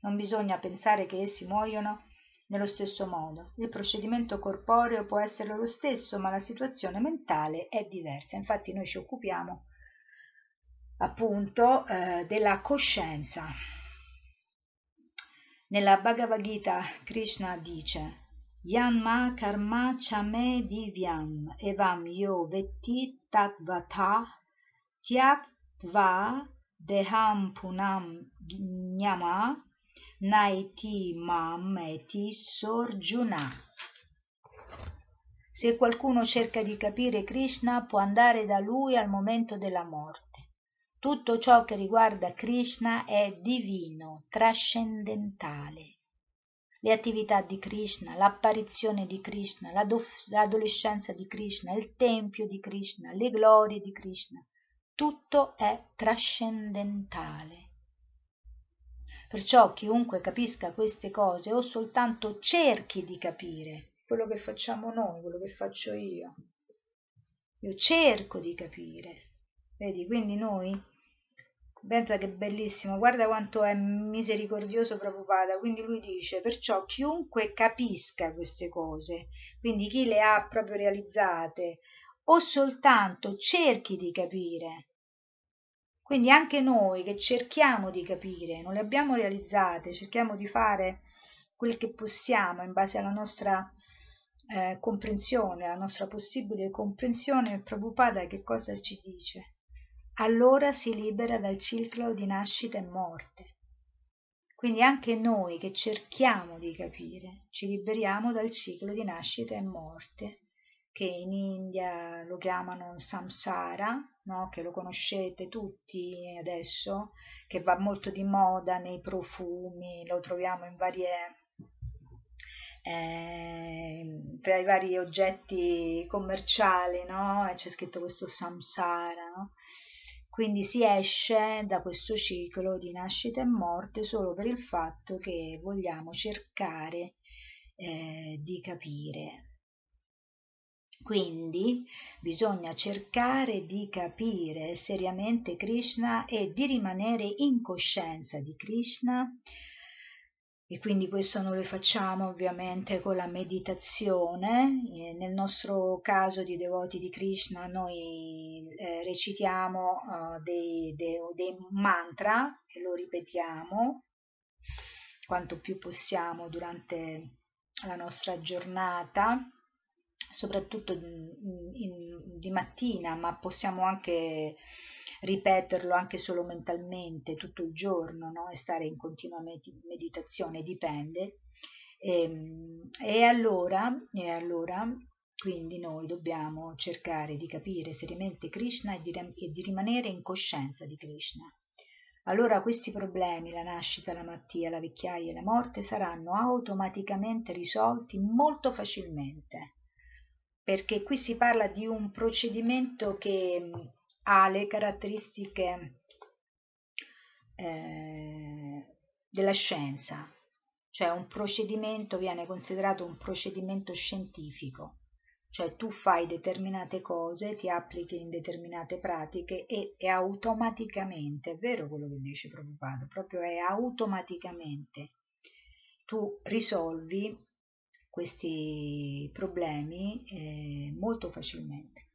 Non bisogna pensare che essi muojono nello stesso modo. Il procedimento corporeo può essere lo stesso ma la situazione mentale è diversa. Infatti noi ci occupiamo appunto eh, della coscienza. Nella Bhagavad Gita Krishna dice Yanma karma chame divyam evam yo vetti tatvata tyatva deham punam gnama naiti mam eti sorjuna se qualcuno cerca di capire krishna può andare da lui al momento della morte. Tutto ciò che riguarda krishna è divino trascendentale. Le attività di krishna l'apparizione di krishna l'adolescenza di krishna il tempio di krishna le glorie di krishna tutto è trascendentale perciò chiunque capisca queste cose o soltanto cerchi di capire quello che facciamo noi quello che faccio io io cerco di capire vedi quindi noi pensa che bellissimo guarda quanto è misericordioso Prabhupada quindi lui dice perciò chiunque capisca queste cose quindi chi le ha proprio realizzate o soltanto cerchi di capire. Quindi anche noi che cerchiamo di capire, non le abbiamo realizzate, cerchiamo di fare quel che possiamo in base alla nostra eh, comprensione, alla nostra possibile comprensione, Prabhupada che cosa ci dice? Allora si libera dal ciclo di nascita e morte. Quindi anche noi che cerchiamo di capire, ci liberiamo dal ciclo di nascita e morte che in India lo chiamano samsara, no? che lo conoscete tutti adesso, che va molto di moda nei profumi, lo troviamo in varie, eh, tra i vari oggetti commerciali, no? c'è scritto questo samsara. No? Quindi si esce da questo ciclo di nascita e morte solo per il fatto che vogliamo cercare eh, di capire quindi bisogna cercare di capire seriamente Krishna e di rimanere in coscienza di Krishna e quindi questo noi lo facciamo ovviamente con la meditazione. Nel nostro caso di devoti di Krishna noi eh, recitiamo uh, dei, dei, dei mantra e lo ripetiamo quanto più possiamo durante la nostra giornata soprattutto in, in, di mattina, ma possiamo anche ripeterlo anche solo mentalmente tutto il giorno no? e stare in continua meditazione, dipende. E, ehm, e, allora, e allora quindi noi dobbiamo cercare di capire seriamente Krishna e di, e di rimanere in coscienza di Krishna. Allora questi problemi, la nascita, la malattia, la vecchiaia e la morte, saranno automaticamente risolti molto facilmente, perché qui si parla di un procedimento che ha le caratteristiche eh, della scienza, cioè un procedimento viene considerato un procedimento scientifico. Cioè tu fai determinate cose, ti applichi in determinate pratiche e, e automaticamente, è vero quello che dice Prabhupada, proprio è automaticamente tu risolvi questi problemi eh, molto facilmente.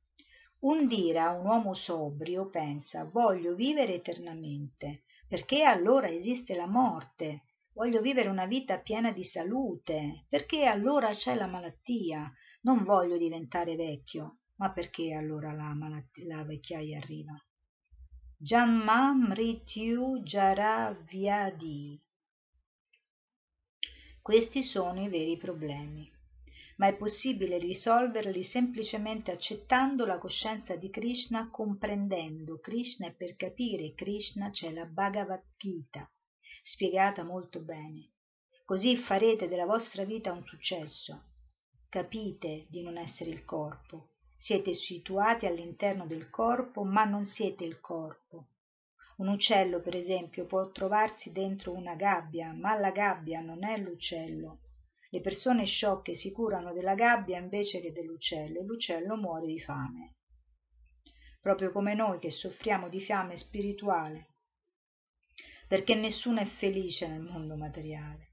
Un dira, un uomo sobrio, pensa voglio vivere eternamente, perché allora esiste la morte, voglio vivere una vita piena di salute, perché allora c'è la malattia, non voglio diventare vecchio, ma perché allora la, malatt- la vecchiaia arriva? Janma Mrityu Jara Vyadi. Questi sono i veri problemi, ma è possibile risolverli semplicemente accettando la coscienza di Krishna, comprendendo Krishna e per capire Krishna c'è la Bhagavad Gita, spiegata molto bene. Così farete della vostra vita un successo. Capite di non essere il corpo. Siete situati all'interno del corpo ma non siete il corpo un uccello per esempio può trovarsi dentro una gabbia ma la gabbia non è l'uccello. Le persone sciocche si curano della gabbia invece che dell'uccello e l'uccello muore di fame. Proprio come noi che soffriamo di fame spirituale. Perché nessuno è felice nel mondo materiale.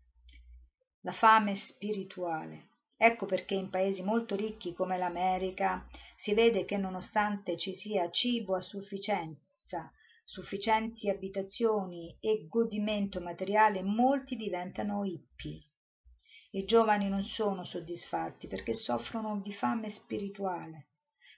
La fame spirituale. Ecco perché in paesi molto ricchi come l'america si vede che nonostante ci sia cibo a sufficienza sufficienti abitazioni e godimento materiale molti diventano hippie. I giovani non sono soddisfatti perché soffrono di fame spirituale.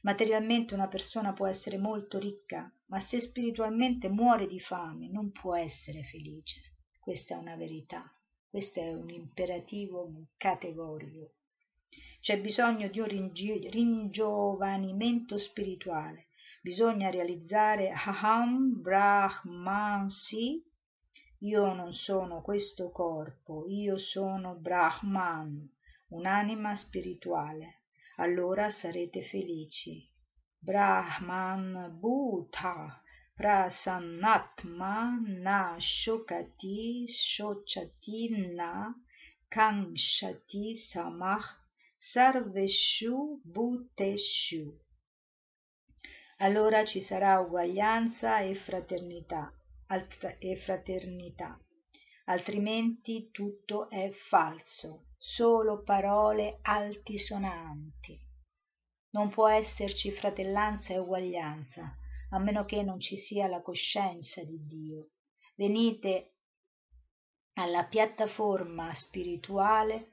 Materialmente una persona può essere molto ricca ma se spiritualmente muore di fame non può essere felice. Questa è una verità. Questo è un imperativo categorico. C'è bisogno di un ringiovanimento spirituale bisogna realizzare aham brahmansi io non sono questo corpo io sono brahman un'anima spirituale. Allora sarete felici. Brahman bhuta prasannatma na shokati shochati na kankshati samah sarveshu bhuteshu allora ci sarà uguaglianza e fraternità, e fraternità. Altrimenti tutto è falso. Solo parole altisonanti. Non può esserci fratellanza e uguaglianza a meno che non ci sia la coscienza di dio. Venite alla piattaforma spirituale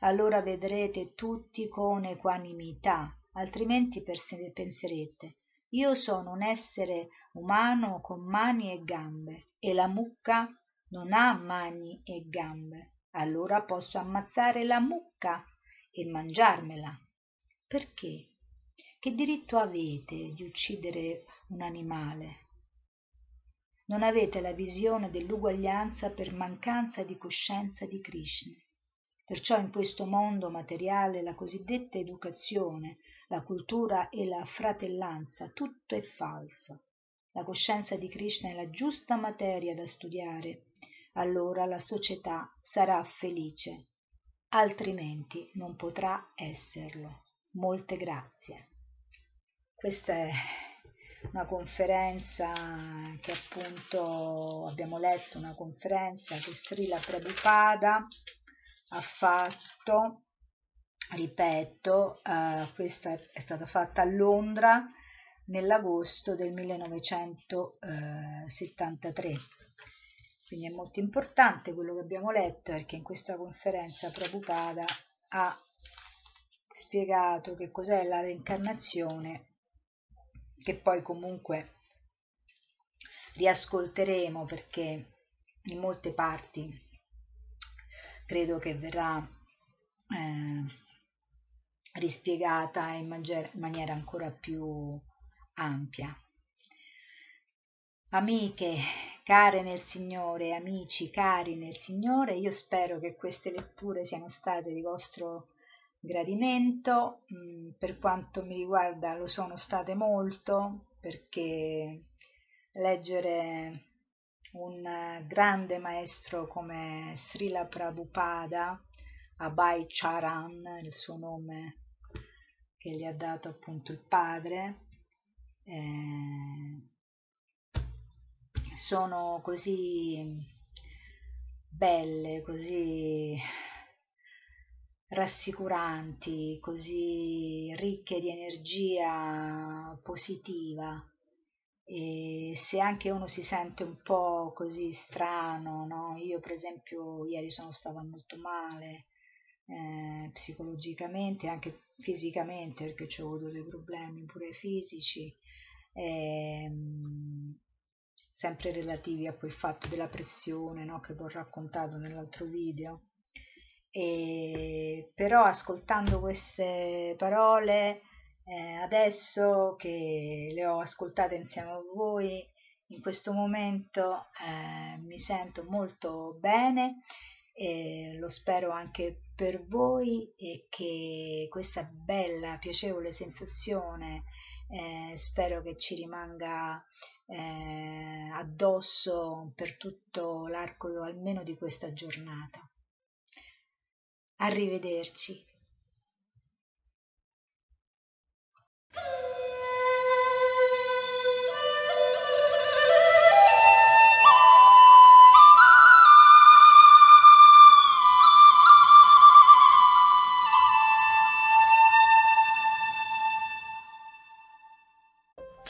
allora vedrete tutti con equanimità altrimenti penserete io sono un essere umano con mani e gambe e la mucca non ha mani e gambe. Allora posso ammazzare la mucca e mangiarmela. Perché? Che diritto avete di uccidere un animale? Non avete la visione dell'uguaglianza per mancanza di coscienza di krishna. Perciò in questo mondo materiale la cosiddetta educazione la cultura e la fratellanza tutto è falso. La coscienza di krishna è la giusta materia da studiare. Allora la società sarà felice altrimenti non potrà esserlo. Molte grazie. Questa è una conferenza che appunto abbiamo letto una conferenza che Srila Prabhupada ha fatto ripeto eh, questa è stata fatta a Londra nell'agosto del 1973 quindi è molto importante quello che abbiamo letto perché in questa conferenza Prabhupada ha spiegato che cos'è la reincarnazione, che poi comunque riascolteremo perché in molte parti credo che verrà eh, rispiegata in, maniera ancora più ampia. Amiche care nel Signore, amici cari nel Signore, io spero che queste letture siano state di vostro gradimento, mm, per quanto mi riguarda lo sono state molto perché leggere un grande maestro come Srila Prabhupada, Abhay Charan, il suo nome che gli ha dato appunto il padre, eh, sono così belle, così rassicuranti, così ricche di energia positiva. E se anche uno si sente un po' così strano, no? Io per esempio ieri sono stata molto male eh, psicologicamente, anche fisicamente perché ho avuto dei problemi pure fisici, eh, sempre relativi a quel fatto della pressione no? che vi ho raccontato nell'altro video. E, però ascoltando queste parole eh, adesso che le ho ascoltate insieme a voi in questo momento eh, mi sento molto bene e lo spero anche per voi e che questa bella, piacevole sensazione eh, spero che ci rimanga eh, addosso per tutto l'arco almeno di questa giornata. Arrivederci.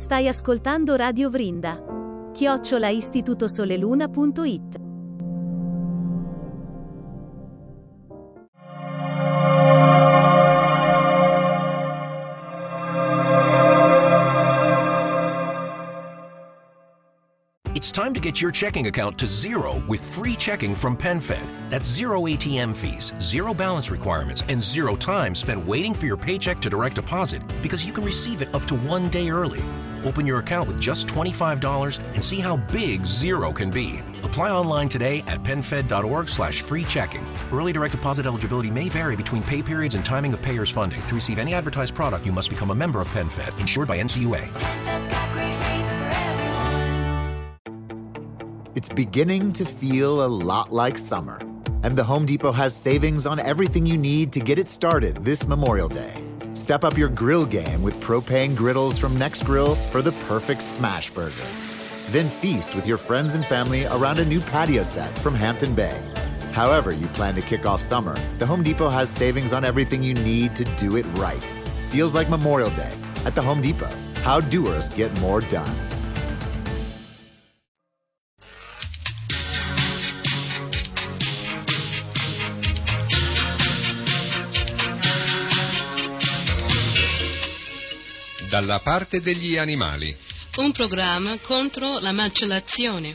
Stai ascoltando Radio Vrinda. Chiocciola It's time to get your checking account to zero with free checking from PenFed. That's zero ATM fees, zero balance requirements, and zero time spent waiting for your paycheck to direct deposit because you can receive it up to one day early. Open your account with just $25 and see how big zero can be. Apply online today at penfed.org slash free checking. Early direct deposit eligibility may vary between pay periods and timing of payer's funding. To receive any advertised product, you must become a member of PenFed, insured by NCUA. PenFed's got great rates for everyone. It's beginning to feel a lot like summer, and the Home Depot has savings on everything you need to get it started this Memorial Day. Step up your grill game with propane griddles from NextGrill for the perfect smash burger. Then feast with your friends and family around a new patio set from Hampton Bay. However, you plan to kick off summer, the Home Depot has savings on everything you need to do it right. Feels like Memorial Day at the Home Depot. How doers get more done. Dalla parte degli animali. Un programma contro la macellazione.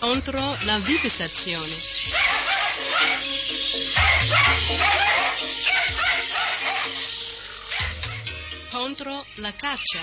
Contro la vivisezione. Contro la caccia.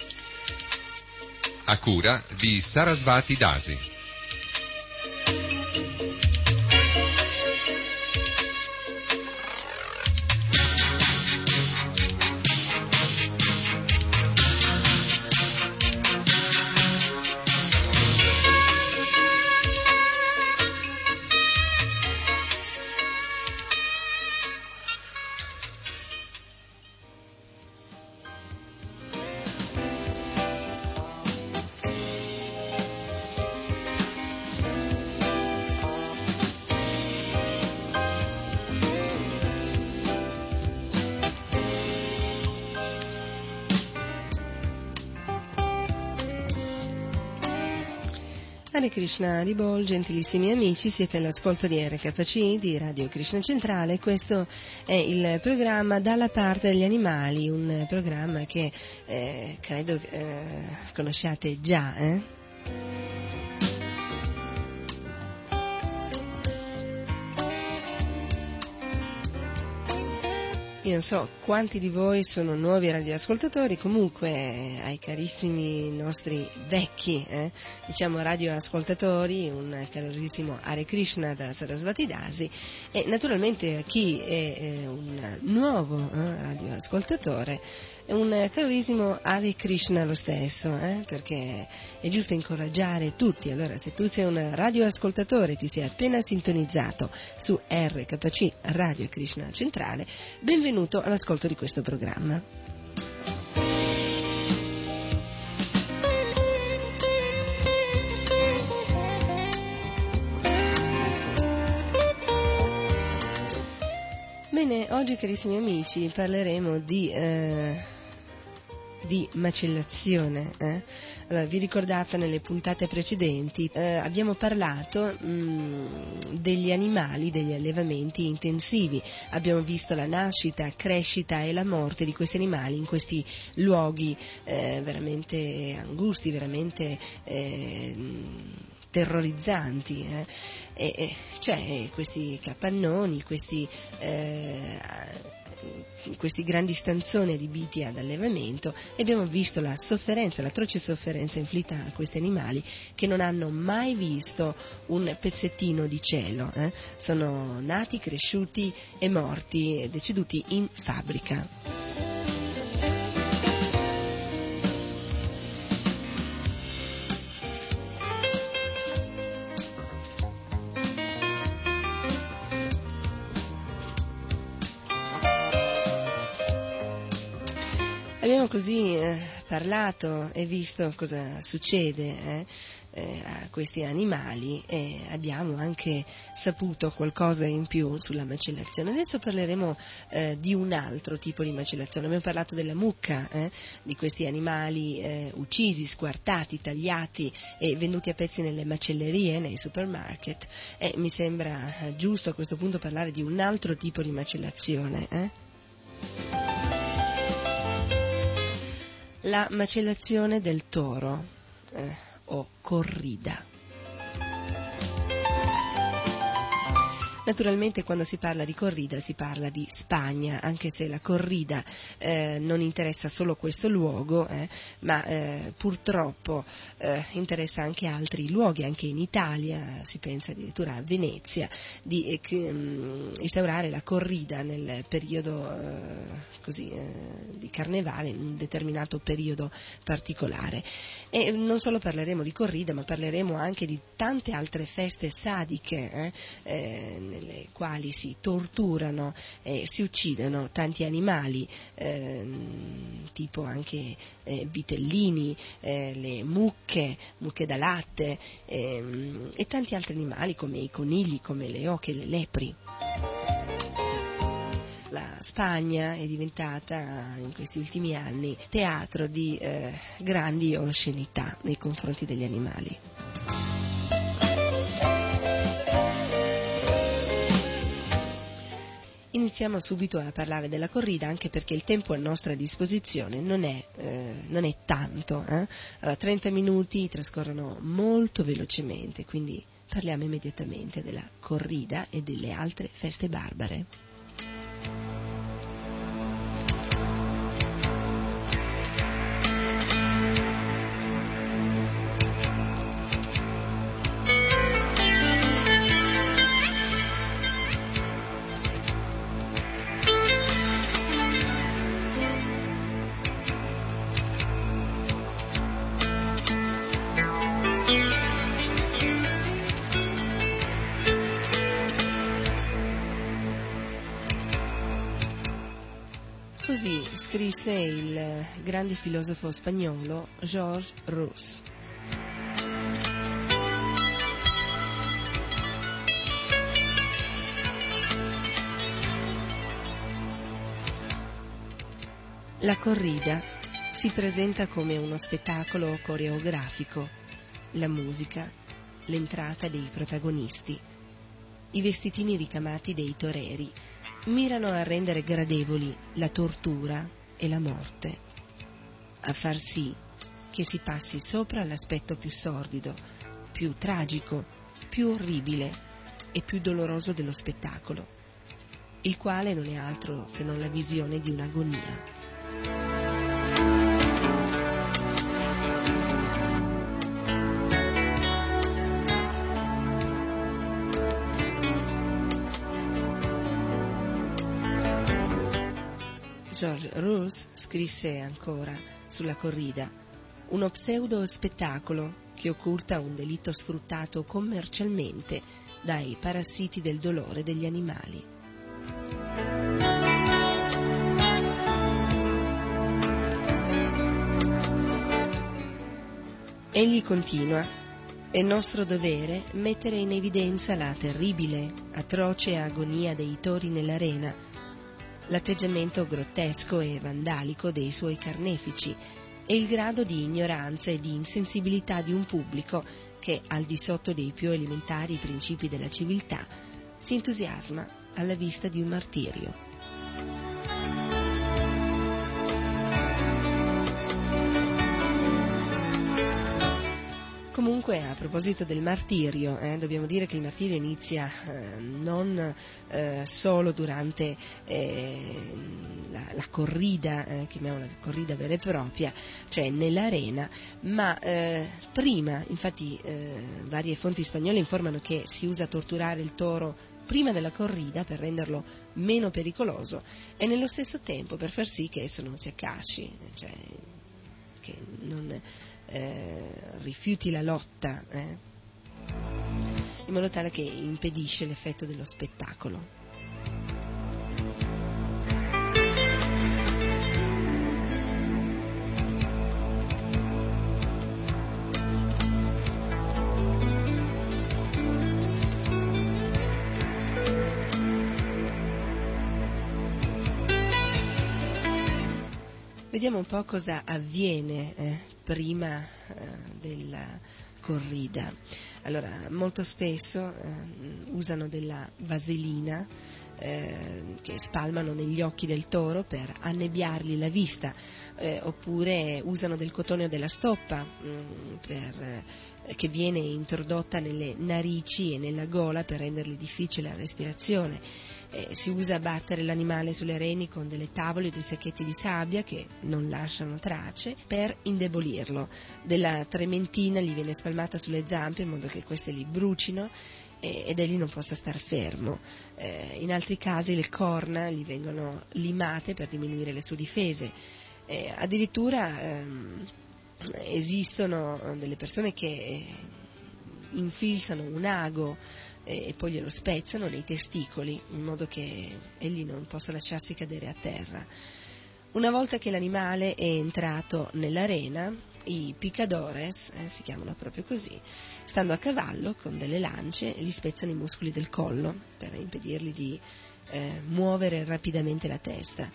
A cura di Sarasvati Dasi. Hare Krishna Ribol, gentilissimi amici, siete all'ascolto di RKC di Radio Krishna Centrale. Questo è il programma Dalla parte degli animali, un programma che eh, credo eh, conosciate già. Eh? Io non so quanti di voi sono nuovi radioascoltatori, comunque ai carissimi nostri vecchi, eh, diciamo radioascoltatori, un calorissimo Hare Krishna da Sarasvati Dasi e naturalmente a chi è eh, un nuovo eh, radioascoltatore un calorissimo Hare Krishna lo stesso, eh, perché è giusto incoraggiare tutti. Allora, se tu sei un radioascoltatore, ti sei appena sintonizzato su RKC Radio Krishna Centrale, benvenuto all'ascolto di questo programma. Bene, oggi carissimi amici parleremo di, eh, di macellazione. Eh? Allora, vi ricordate nelle puntate precedenti eh, abbiamo parlato mh, degli animali, degli allevamenti intensivi, abbiamo visto la nascita, crescita e la morte di questi animali in questi luoghi eh, veramente angusti, veramente eh, terrorizzanti. Eh? E, e, cioè questi capannoni, questi, eh, questi grandi stanzoni adibiti ad allevamento e abbiamo visto la sofferenza, l'atroce sofferenza inflitta a questi animali che non hanno mai visto un pezzettino di cielo. Eh? Sono nati, cresciuti e morti, deceduti in fabbrica. Abbiamo così eh, parlato e visto cosa succede eh, eh, a questi animali e abbiamo anche saputo qualcosa in più sulla macellazione. Adesso parleremo eh, di un altro tipo di macellazione. Abbiamo parlato della mucca, eh, di questi animali eh, uccisi, squartati, tagliati e venduti a pezzi nelle macellerie, nei supermarket. Mi sembra giusto a questo punto parlare di un altro tipo di macellazione la macellazione del toro eh, o corrida. Naturalmente quando si parla di corrida si parla di Spagna, anche se la corrida eh, non interessa solo questo luogo, eh, ma eh, purtroppo eh, interessa anche altri luoghi, anche in Italia, si pensa addirittura a Venezia, di eh, mh, instaurare la corrida nel periodo eh, così, di carnevale, in un determinato periodo particolare. E non solo parleremo di corrida, ma parleremo anche di tante altre feste sadiche nelle quali si torturano e si uccidono tanti animali, ehm, tipo anche eh, vitellini, eh, le mucche, mucche da latte ehm, e tanti altri animali come i conigli, come le oche le lepri. La Spagna è diventata in questi ultimi anni teatro di eh, grandi oscenità nei confronti degli animali. Iniziamo subito a parlare della corrida anche perché il tempo a nostra disposizione non è, eh, non è tanto. Eh? Allora, 30 minuti trascorrono molto velocemente, quindi parliamo immediatamente della corrida e delle altre feste barbare. Scrisse il grande filosofo spagnolo Georges Rousse. La corrida si presenta come uno spettacolo coreografico, la musica, l'entrata dei protagonisti, i vestitini ricamati dei toreri mirano a rendere gradevoli la tortura e la morte, a far sì che si passi sopra l'aspetto più sordido, più tragico, più orribile e più doloroso dello spettacolo, il quale non è altro se non la visione di un'agonia. Rousse scrisse ancora sulla corrida uno pseudo spettacolo che occulta un delitto sfruttato commercialmente dai parassiti del dolore degli animali. Egli continua, è nostro dovere mettere in evidenza la terribile, atroce agonia dei tori nell'arena, l'atteggiamento grottesco e vandalico dei suoi carnefici e il grado di ignoranza e di insensibilità di un pubblico che, al di sotto dei più elementari principi della civiltà, si entusiasma alla vista di un martirio. Comunque, a proposito del martirio, eh, dobbiamo dire che il martirio inizia eh, non eh, solo durante eh, la, la, corrida, eh, chiamiamola corrida vera e propria, cioè nell'arena, ma eh, prima, infatti varie fonti spagnole informano che si usa torturare il toro prima della corrida per renderlo meno pericoloso e nello stesso tempo per far sì che esso non si accasci, cioè che non eh, rifiuti la lotta, eh, in modo tale che impedisce l'effetto dello spettacolo. Vediamo un po' cosa avviene eh, prima eh, della corrida. Allora, molto spesso eh, usano della vaselina eh, che spalmano negli occhi del toro per annebbiargli la vista, eh, oppure usano del cotone o della stoppa mh, per, eh, che viene introdotta nelle narici e nella gola per rendergli difficile la respirazione. Eh, si usa battere l'animale sulle reni con delle tavole o dei sacchetti di sabbia che non lasciano tracce per indebolirlo. Della trementina gli viene spalmata sulle zampe in modo che queste li brucino ed egli non possa star fermo. Eh, in altri casi le corna gli vengono limate per diminuire le sue difese. Eh, addirittura ehm, esistono delle persone che infilzano un ago e, poi glielo spezzano nei testicoli in modo che egli non possa lasciarsi cadere a terra. Una volta che l'animale è entrato nell'arena, i picadores, eh, si chiamano proprio così, stando a cavallo con delle lance, gli spezzano i muscoli del collo per impedirgli di eh, muovere rapidamente la testa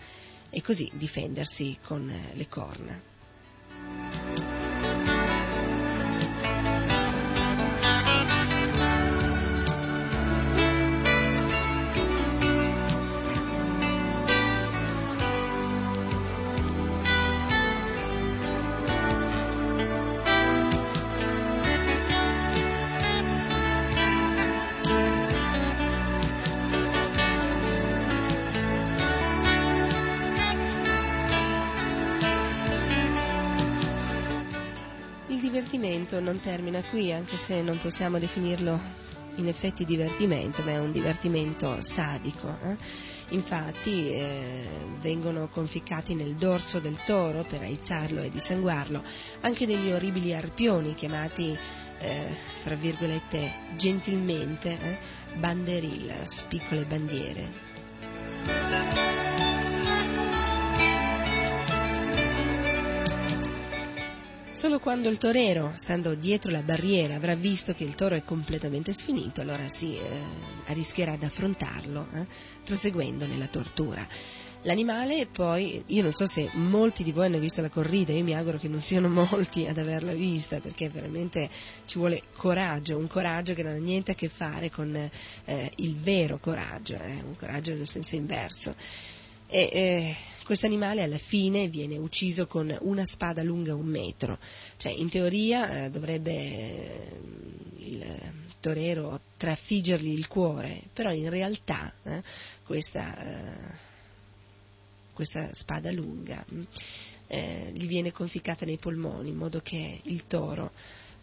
e così difendersi con eh, le corna. Termina qui, anche se non possiamo definirlo in effetti divertimento, ma è un divertimento sadico. eh. Infatti eh, vengono conficcati nel dorso del toro per aizzarlo e dissanguarlo anche degli orribili arpioni chiamati, eh, fra virgolette, gentilmente eh, banderillas, piccole bandiere. Solo quando il torero, stando dietro la barriera, avrà visto che il toro è completamente sfinito, allora si eh, arrischierà ad affrontarlo, eh, proseguendo nella tortura. L'animale poi, io non so se molti di voi hanno visto la corrida, io mi auguro che non siano molti ad averla vista, perché veramente ci vuole coraggio, un coraggio che non ha niente a che fare con eh, il vero coraggio, eh, un coraggio nel senso inverso. E eh, questo animale alla fine viene ucciso con una spada lunga un metro, cioè in teoria eh, dovrebbe eh, il torero trafiggergli il cuore, però in realtà eh, questa, eh, questa spada lunga mh, eh, gli viene conficcata nei polmoni in modo che il toro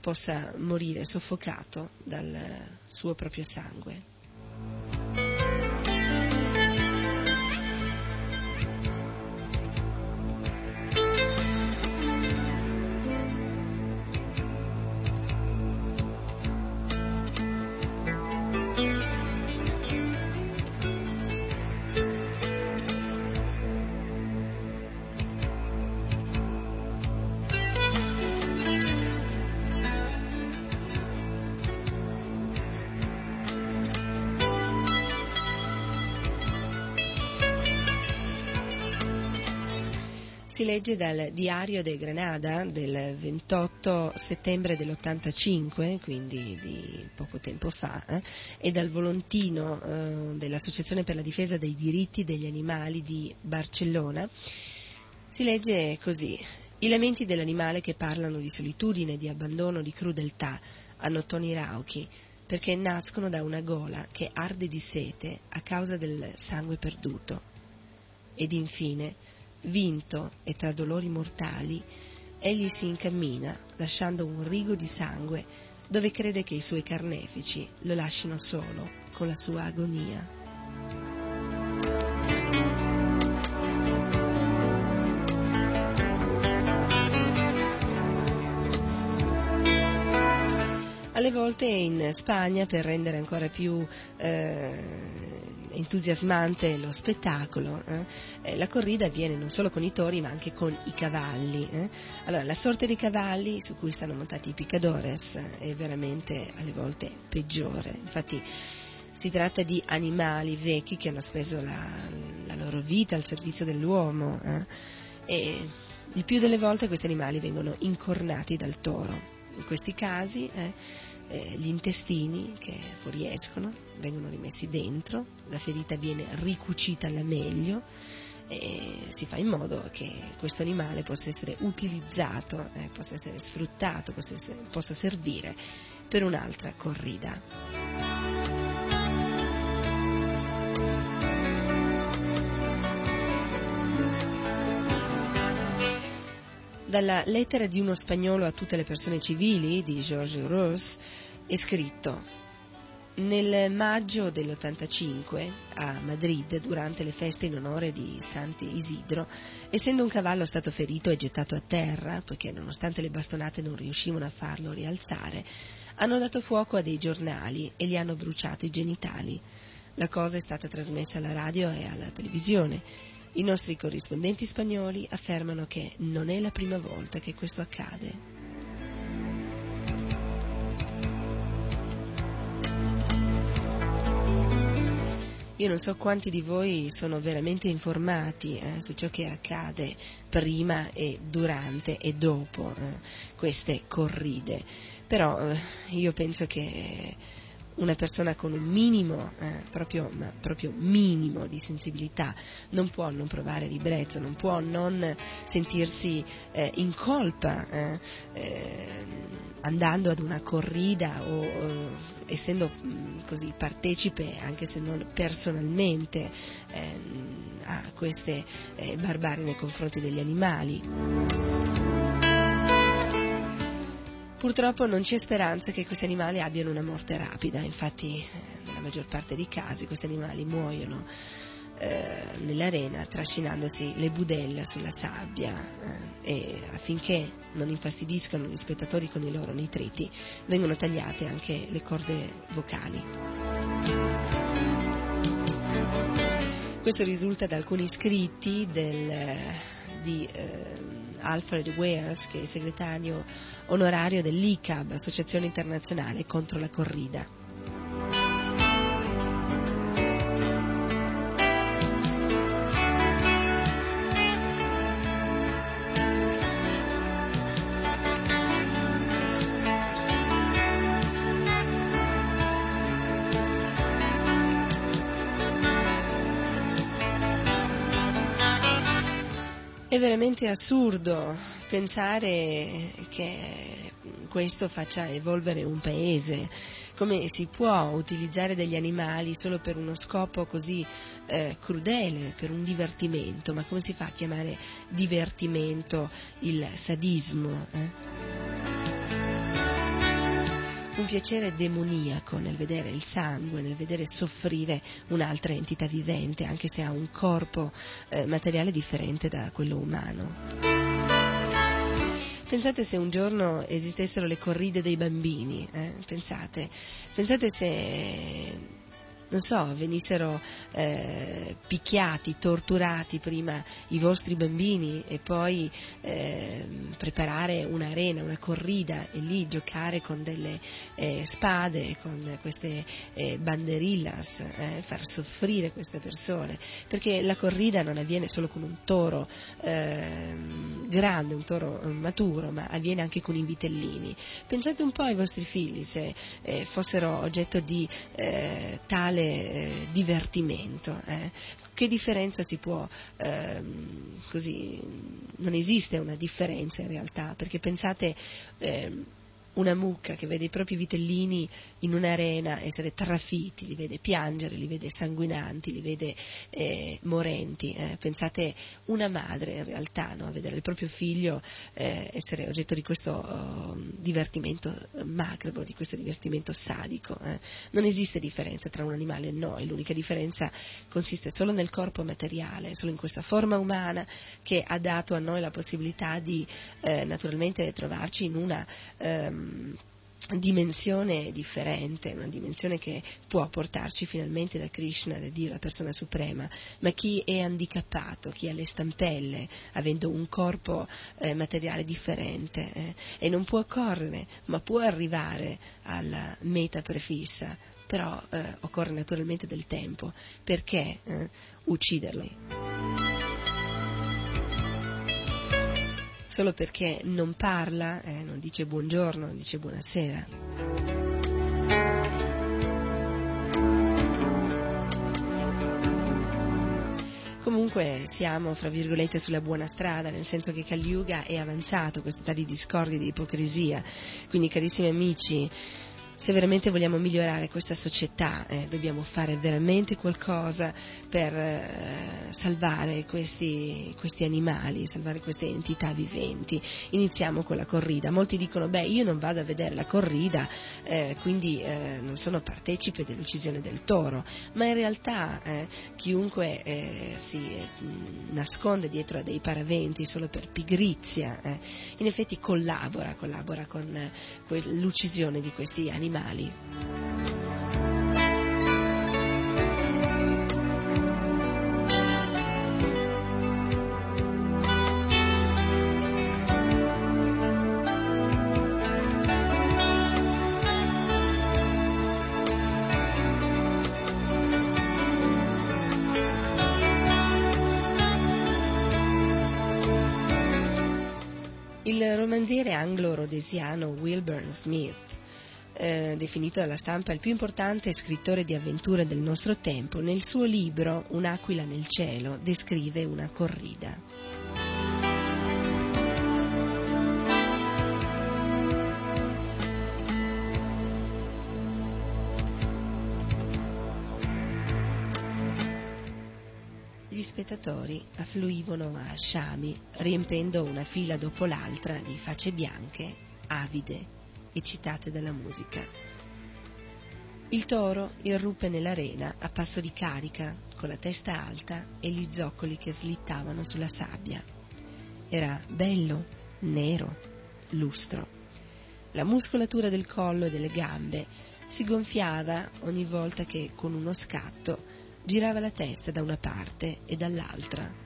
possa morire soffocato dal suo proprio sangue. Legge dal Diario de Granada del 28 settembre dell'85, quindi di poco tempo fa, eh, e dal Volontino eh, dell'Associazione per la difesa dei diritti degli animali di Barcellona. Si legge così. I lamenti dell'animale che parlano di solitudine, di abbandono, di crudeltà hanno toni rauchi perché nascono da una gola che arde di sete a causa del sangue perduto. Ed infine, vinto e tra dolori mortali, egli si incammina lasciando un rigo di sangue dove crede che i suoi carnefici lo lascino solo con la sua agonia. Alle volte in Spagna, per rendere ancora più eh, entusiasmante lo spettacolo, eh, eh, la corrida avviene non solo con i tori ma anche con i cavalli. eh. Allora, la sorte dei cavalli su cui stanno montati i picadores è veramente alle volte peggiore. Infatti si tratta di animali vecchi che hanno speso la, la loro vita al servizio dell'uomo eh, e il più delle volte questi animali vengono incornati dal toro. In questi casi eh, eh, gli intestini che fuoriescono vengono rimessi dentro, la ferita viene ricucita alla meglio e si fa in modo che questo animale possa essere utilizzato, eh, possa essere sfruttato, possa, essere- possa servire per un'altra corrida. Dalla lettera di uno spagnolo a tutte le persone civili di George Ross è scritto Nel maggio dell'85 a Madrid, durante le feste in onore di Santi Isidro, essendo un cavallo stato ferito e gettato a terra, poiché nonostante le bastonate non riuscivano a farlo rialzare, hanno dato fuoco a dei giornali e gli hanno bruciato i genitali. La cosa è stata trasmessa alla radio e alla televisione. I nostri corrispondenti spagnoli affermano che non è la prima volta che questo accade. Io non so quanti di voi sono veramente informati eh, su ciò che accade prima e durante e dopo eh, queste corride, però eh, io penso che una persona con un minimo, eh, proprio, proprio minimo di sensibilità non può non provare ribrezzo, non può non sentirsi eh, in colpa eh, eh andando ad una corrida o eh, essendo mh, così partecipe, anche se non personalmente, ehm, a queste eh, barbarie nei confronti degli animali. Purtroppo non c'è speranza che questi animali abbiano una morte rapida, infatti eh, nella maggior parte dei casi questi animali muoiono eh, nell'arena trascinandosi le budella sulla sabbia eh, e affinché non infastidiscano gli spettatori con i loro nitriti vengono tagliate anche le corde vocali. Questo risulta da alcuni scritti del, di eh, Alfred Wares, che è segretario onorario dell'ICAB, Associazione Internazionale contro la Corrida. È veramente assurdo pensare che questo faccia evolvere un paese. Come si può utilizzare degli animali solo per uno scopo così eh, crudele, per un divertimento? Ma come si fa a chiamare divertimento il sadismo? Eh? Un piacere demoniaco nel vedere il sangue, nel vedere soffrire un'altra entità vivente, anche se ha un corpo eh, materiale differente da quello umano. Pensate se un giorno esistessero le corride dei bambini, eh? pensate, pensate se non so, venissero eh, picchiati, torturati prima i vostri bambini e poi eh, preparare un'arena, una corrida e lì giocare con delle eh, spade, con queste eh, banderillas, eh, far soffrire queste persone, perché la corrida non avviene solo con un toro ehm, grande, un toro maturo, ma avviene anche con i vitellini. Pensate un po' ai vostri figli se eh, fossero oggetto di tale eh, divertimento. Eh. Che differenza si può, ehm, così, non esiste una differenza in realtà, perché pensate ehm, una mucca che vede i propri vitellini in un'arena essere trafiti, li vede piangere, li vede sanguinanti, li vede eh, morenti. Eh. Pensate una madre in realtà no? a vedere il proprio figlio eh, essere oggetto di questo oh, divertimento macabro, di questo divertimento sadico. eh. Non esiste differenza tra un animale e noi, l'unica differenza consiste solo nel corpo materiale, solo in questa forma umana che ha dato a noi la possibilità di eh, naturalmente trovarci in una ehm, dimensione differente, una dimensione che può portarci finalmente da Krishna, da Dio, la persona suprema, ma chi è handicappato, chi ha le stampelle, avendo un corpo eh, materiale differente eh, e non può correre, ma può arrivare alla meta prefissa, però eh, occorre naturalmente del tempo, perché eh, ucciderli? Solo perché non parla, eh, non dice buongiorno, non dice buonasera. Comunque siamo, fra virgolette, sulla buona strada, nel senso che Kali Yuga è avanzato, questa età di discordia e di ipocrisia. Quindi, carissimi amici, se veramente vogliamo migliorare questa società eh, dobbiamo fare veramente qualcosa per eh, salvare questi, questi, animali, salvare queste entità viventi. Iniziamo con la corrida. Molti dicono, beh, io non vado a vedere la corrida, eh, quindi eh, non sono partecipe dell'uccisione del toro, ma in realtà eh, chiunque eh, si mm, nasconde dietro a dei paraventi solo per pigrizia, in effetti collabora, collabora con l'uccisione di questi animali. Il romanziere anglo-rodesiano Wilbur Smith, eh, definito dalla stampa il più importante scrittore di avventure del nostro tempo, nel suo libro Un'aquila nel cielo descrive una corrida. Gli spettatori affluivano a sciami, riempendo una fila dopo l'altra di facce bianche, avide, eccitate dalla musica. Il toro irruppe nell'arena a passo di carica, con la testa alta e gli zoccoli che slittavano sulla sabbia. Era bello, nero, lustro. La muscolatura del collo e delle gambe si gonfiava ogni volta che, con uno scatto, girava la testa da una parte e dall'altra.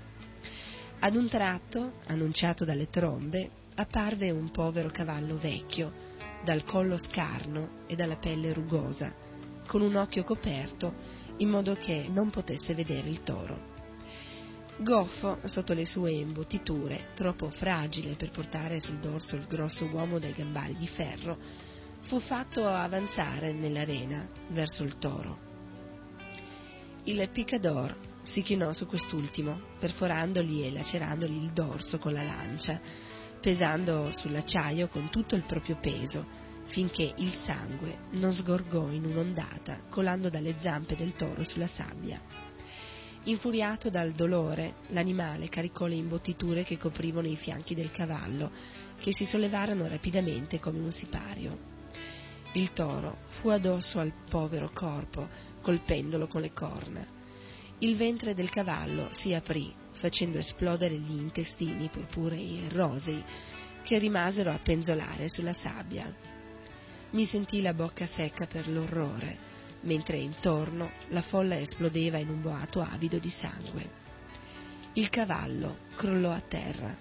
Ad un tratto, annunciato dalle trombe, apparve un povero cavallo vecchio, dal collo scarno e dalla pelle rugosa, con un occhio coperto in modo che non potesse vedere il toro. Goffo, sotto le sue imbottiture, troppo fragile per portare sul dorso il grosso uomo dai gambali di ferro, fu fatto avanzare nell'arena verso il toro. Il picador si chinò su quest'ultimo, perforandogli e lacerandogli il dorso con la lancia, pesando sull'acciaio con tutto il proprio peso, finché il sangue non sgorgò in un'ondata, colando dalle zampe del toro sulla sabbia. Infuriato dal dolore, l'animale caricò le imbottiture che coprivano i fianchi del cavallo, che si sollevarono rapidamente come un sipario. Il toro fu addosso al povero corpo, colpendolo con le corna. Il ventre del cavallo si aprì, facendo esplodere gli intestini purpurei e rosei, che rimasero a penzolare sulla sabbia. Mi sentì la bocca secca per l'orrore, mentre intorno la folla esplodeva in un boato avido di sangue. Il cavallo crollò a terra.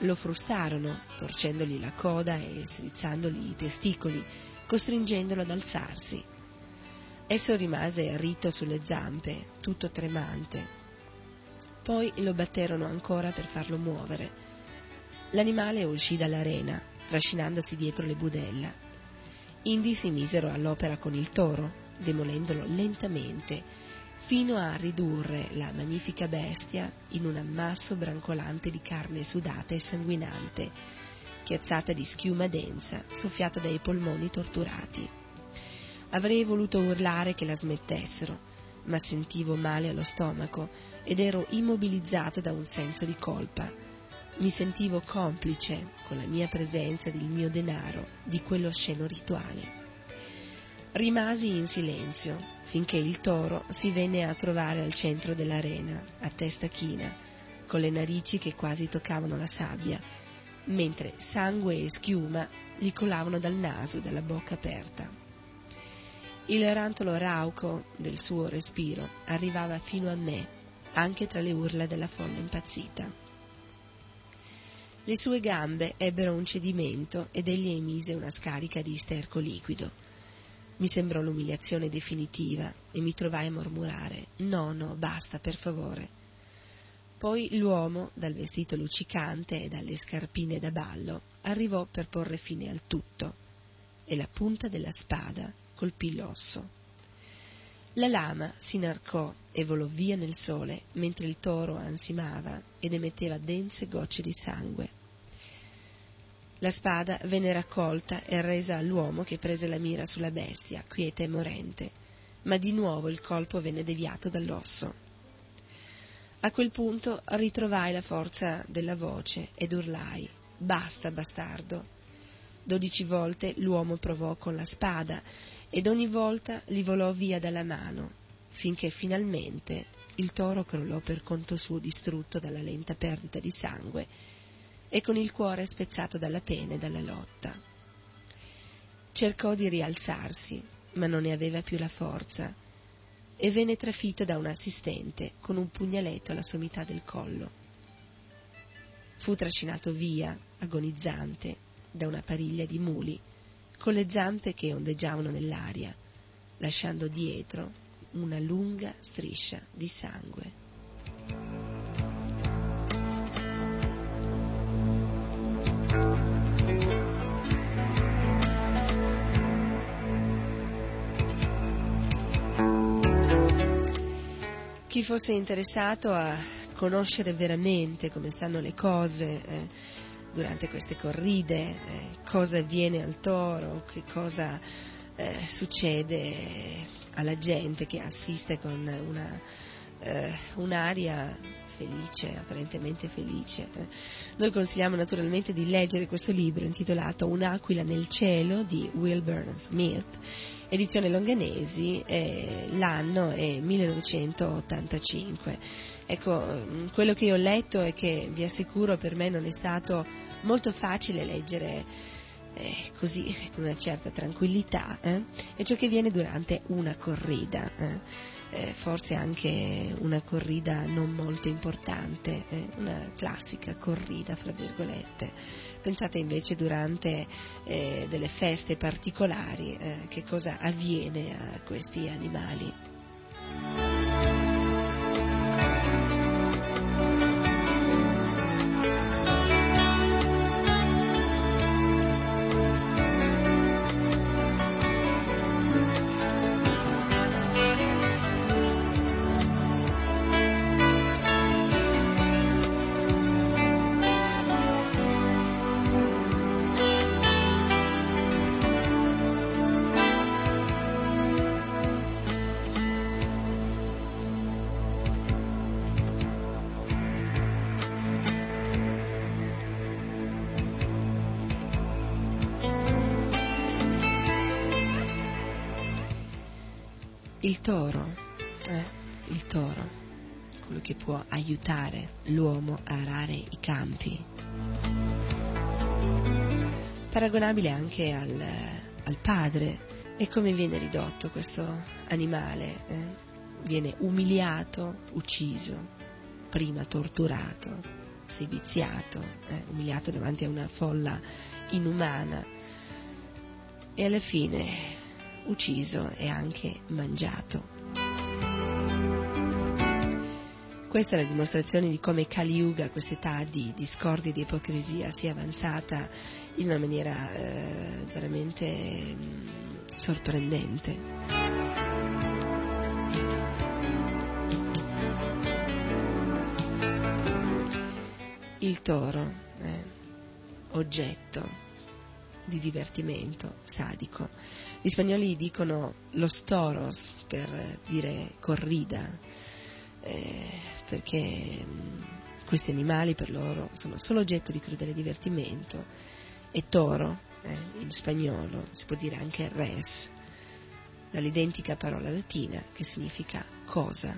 Lo frustarono, torcendogli la coda e strizzandogli i testicoli, costringendolo ad alzarsi. Esso rimase rito sulle zampe, tutto tremante. Poi lo batterono ancora per farlo muovere. L'animale uscì dall'arena, trascinandosi dietro le budella. Indi si misero all'opera con il toro, demolendolo lentamente, fino a ridurre la magnifica bestia in un ammasso brancolante di carne sudata e sanguinante, chiazzata di schiuma densa, soffiata dai polmoni torturati. Avrei voluto urlare che la smettessero, ma sentivo male allo stomaco ed ero immobilizzato da un senso di colpa. Mi sentivo complice, con la mia presenza ed il mio denaro, di quello sceno rituale. Rimasi in silenzio finché il toro si venne a trovare al centro dell'arena, a testa china, con le narici che quasi toccavano la sabbia, mentre sangue e schiuma gli colavano dal naso e dalla bocca aperta. Il rantolo rauco del suo respiro arrivava fino a me, anche tra le urla della folla impazzita. Le sue gambe ebbero un cedimento ed egli emise una scarica di sterco liquido. Mi sembrò l'umiliazione definitiva e mi trovai a mormorare No, no, basta, per favore. Poi l'uomo, dal vestito luccicante e dalle scarpine da ballo, arrivò per porre fine al tutto, e la punta della spada colpì l'osso. La lama si inarcò e volò via nel sole, mentre il toro ansimava ed emetteva dense gocce di sangue. La spada venne raccolta e resa all'uomo che prese la mira sulla bestia, quieta e morente, ma di nuovo il colpo venne deviato dall'osso. A quel punto ritrovai la forza della voce ed urlai Basta, bastardo. Dodici volte l'uomo provò con la spada ed ogni volta gli volò via dalla mano, finché finalmente il toro crollò per conto suo distrutto dalla lenta perdita di sangue e con il cuore spezzato dalla pena e dalla lotta. Cercò di rialzarsi, ma non ne aveva più la forza e venne trafitto da un assistente con un pugnaletto alla sommità del collo. Fu trascinato via, agonizzante, da una pariglia di muli, con le zampe che ondeggiavano nell'aria, lasciando dietro una lunga striscia di sangue. Chi fosse interessato a conoscere veramente come stanno le cose eh, durante queste corride, eh, cosa avviene al toro, che cosa eh, succede alla gente che assiste con una, eh, un'aria felice, apparentemente felice. Noi consigliamo naturalmente di leggere questo libro intitolato Un'aquila nel cielo di Wilbur Smith, edizione Longanesi, eh, l'anno è 1985. Ecco, mm, quello che io ho letto e che vi assicuro per me non è stato molto facile leggere eh, così con una certa tranquillità, eh, è ciò che viene durante una corrida, eh. Eh, forse anche una corrida non molto importante, eh, una classica corrida fra virgolette. Pensate invece durante eh, delle feste particolari che cosa avviene a questi animali. Che può aiutare l'uomo a arare i campi. Paragonabile anche al, al padre. E come viene ridotto questo animale? eh? Viene umiliato, ucciso, prima torturato, seviziato, eh, umiliato davanti a una folla inumana e alla fine ucciso e anche mangiato. Questa è la dimostrazione di come Kali Yuga, quest'età di discordia e di ipocrisia, sia avanzata in una maniera eh, veramente mm, sorprendente. Il toro, eh, oggetto di divertimento sadico. Gli spagnoli dicono los toros per dire corrida, eh, perché mh, questi animali per loro sono solo oggetto di crudele divertimento e toro, eh, in spagnolo si può dire anche res, dall'identica parola latina che significa cosa.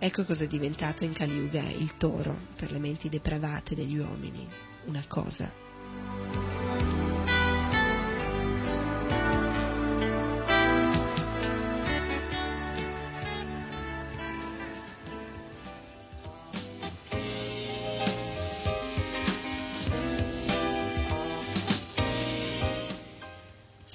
Ecco cosa è diventato in Caliuga il toro per le menti depravate degli uomini, una cosa.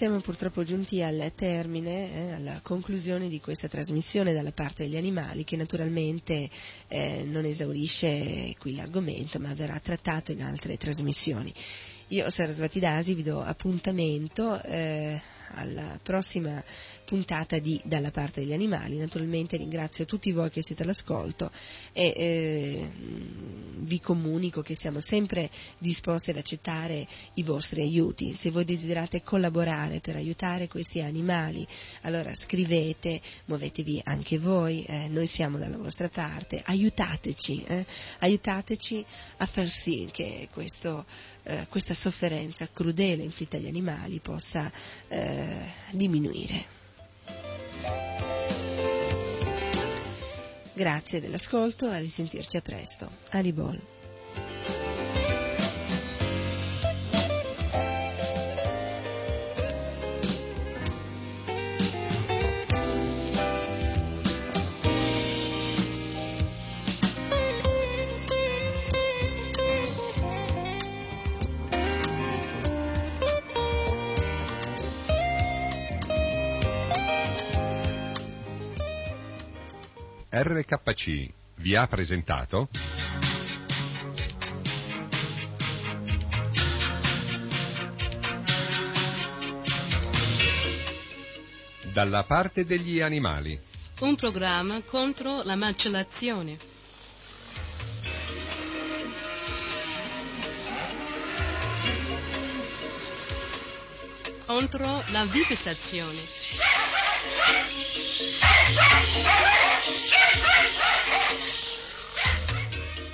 Siamo purtroppo giunti al termine, eh, alla conclusione di questa trasmissione dalla parte degli animali che naturalmente eh, non esaurisce qui l'argomento ma verrà trattato in altre trasmissioni. Io, Sarasvati Dasi, vi do appuntamento eh, alla prossima puntata di Dalla parte degli animali. Naturalmente ringrazio tutti voi che siete all'ascolto e eh, vi comunico che siamo sempre disposti ad accettare i vostri aiuti. Se voi desiderate collaborare per aiutare questi animali, allora scrivete, muovetevi anche voi, eh, noi siamo dalla vostra parte, aiutateci, eh, aiutateci a far sì che questo, eh, questa sofferenza crudele inflitta agli animali possa eh, diminuire. Grazie dell'ascolto, a risentirci a presto. Alibol. RKC vi ha presentato Dalla parte degli animali. Un programma contro la macellazione. Contro la vivisazione.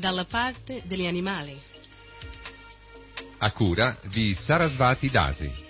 Dalla parte degli animali. A cura di Sarasvati Dasi.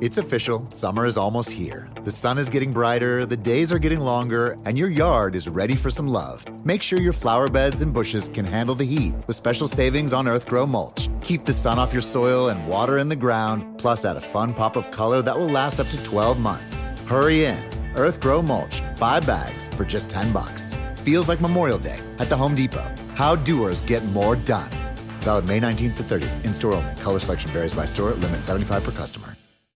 It's official, summer is almost here. The sun is getting brighter, the days are getting longer, and your yard is ready for some love. Make sure your flower beds and bushes can handle the heat with special savings on Earthgrow mulch. Keep the sun off your soil and water in the ground, plus add a fun pop of color that will last up to 12 months. Hurry in. Earthgrow mulch, 5 bags for just 10 bucks. Feels like Memorial Day at the Home Depot. How doers get more done. Valid May 19th to 30th. In store only. Color selection varies by store. Limit 75 per customer.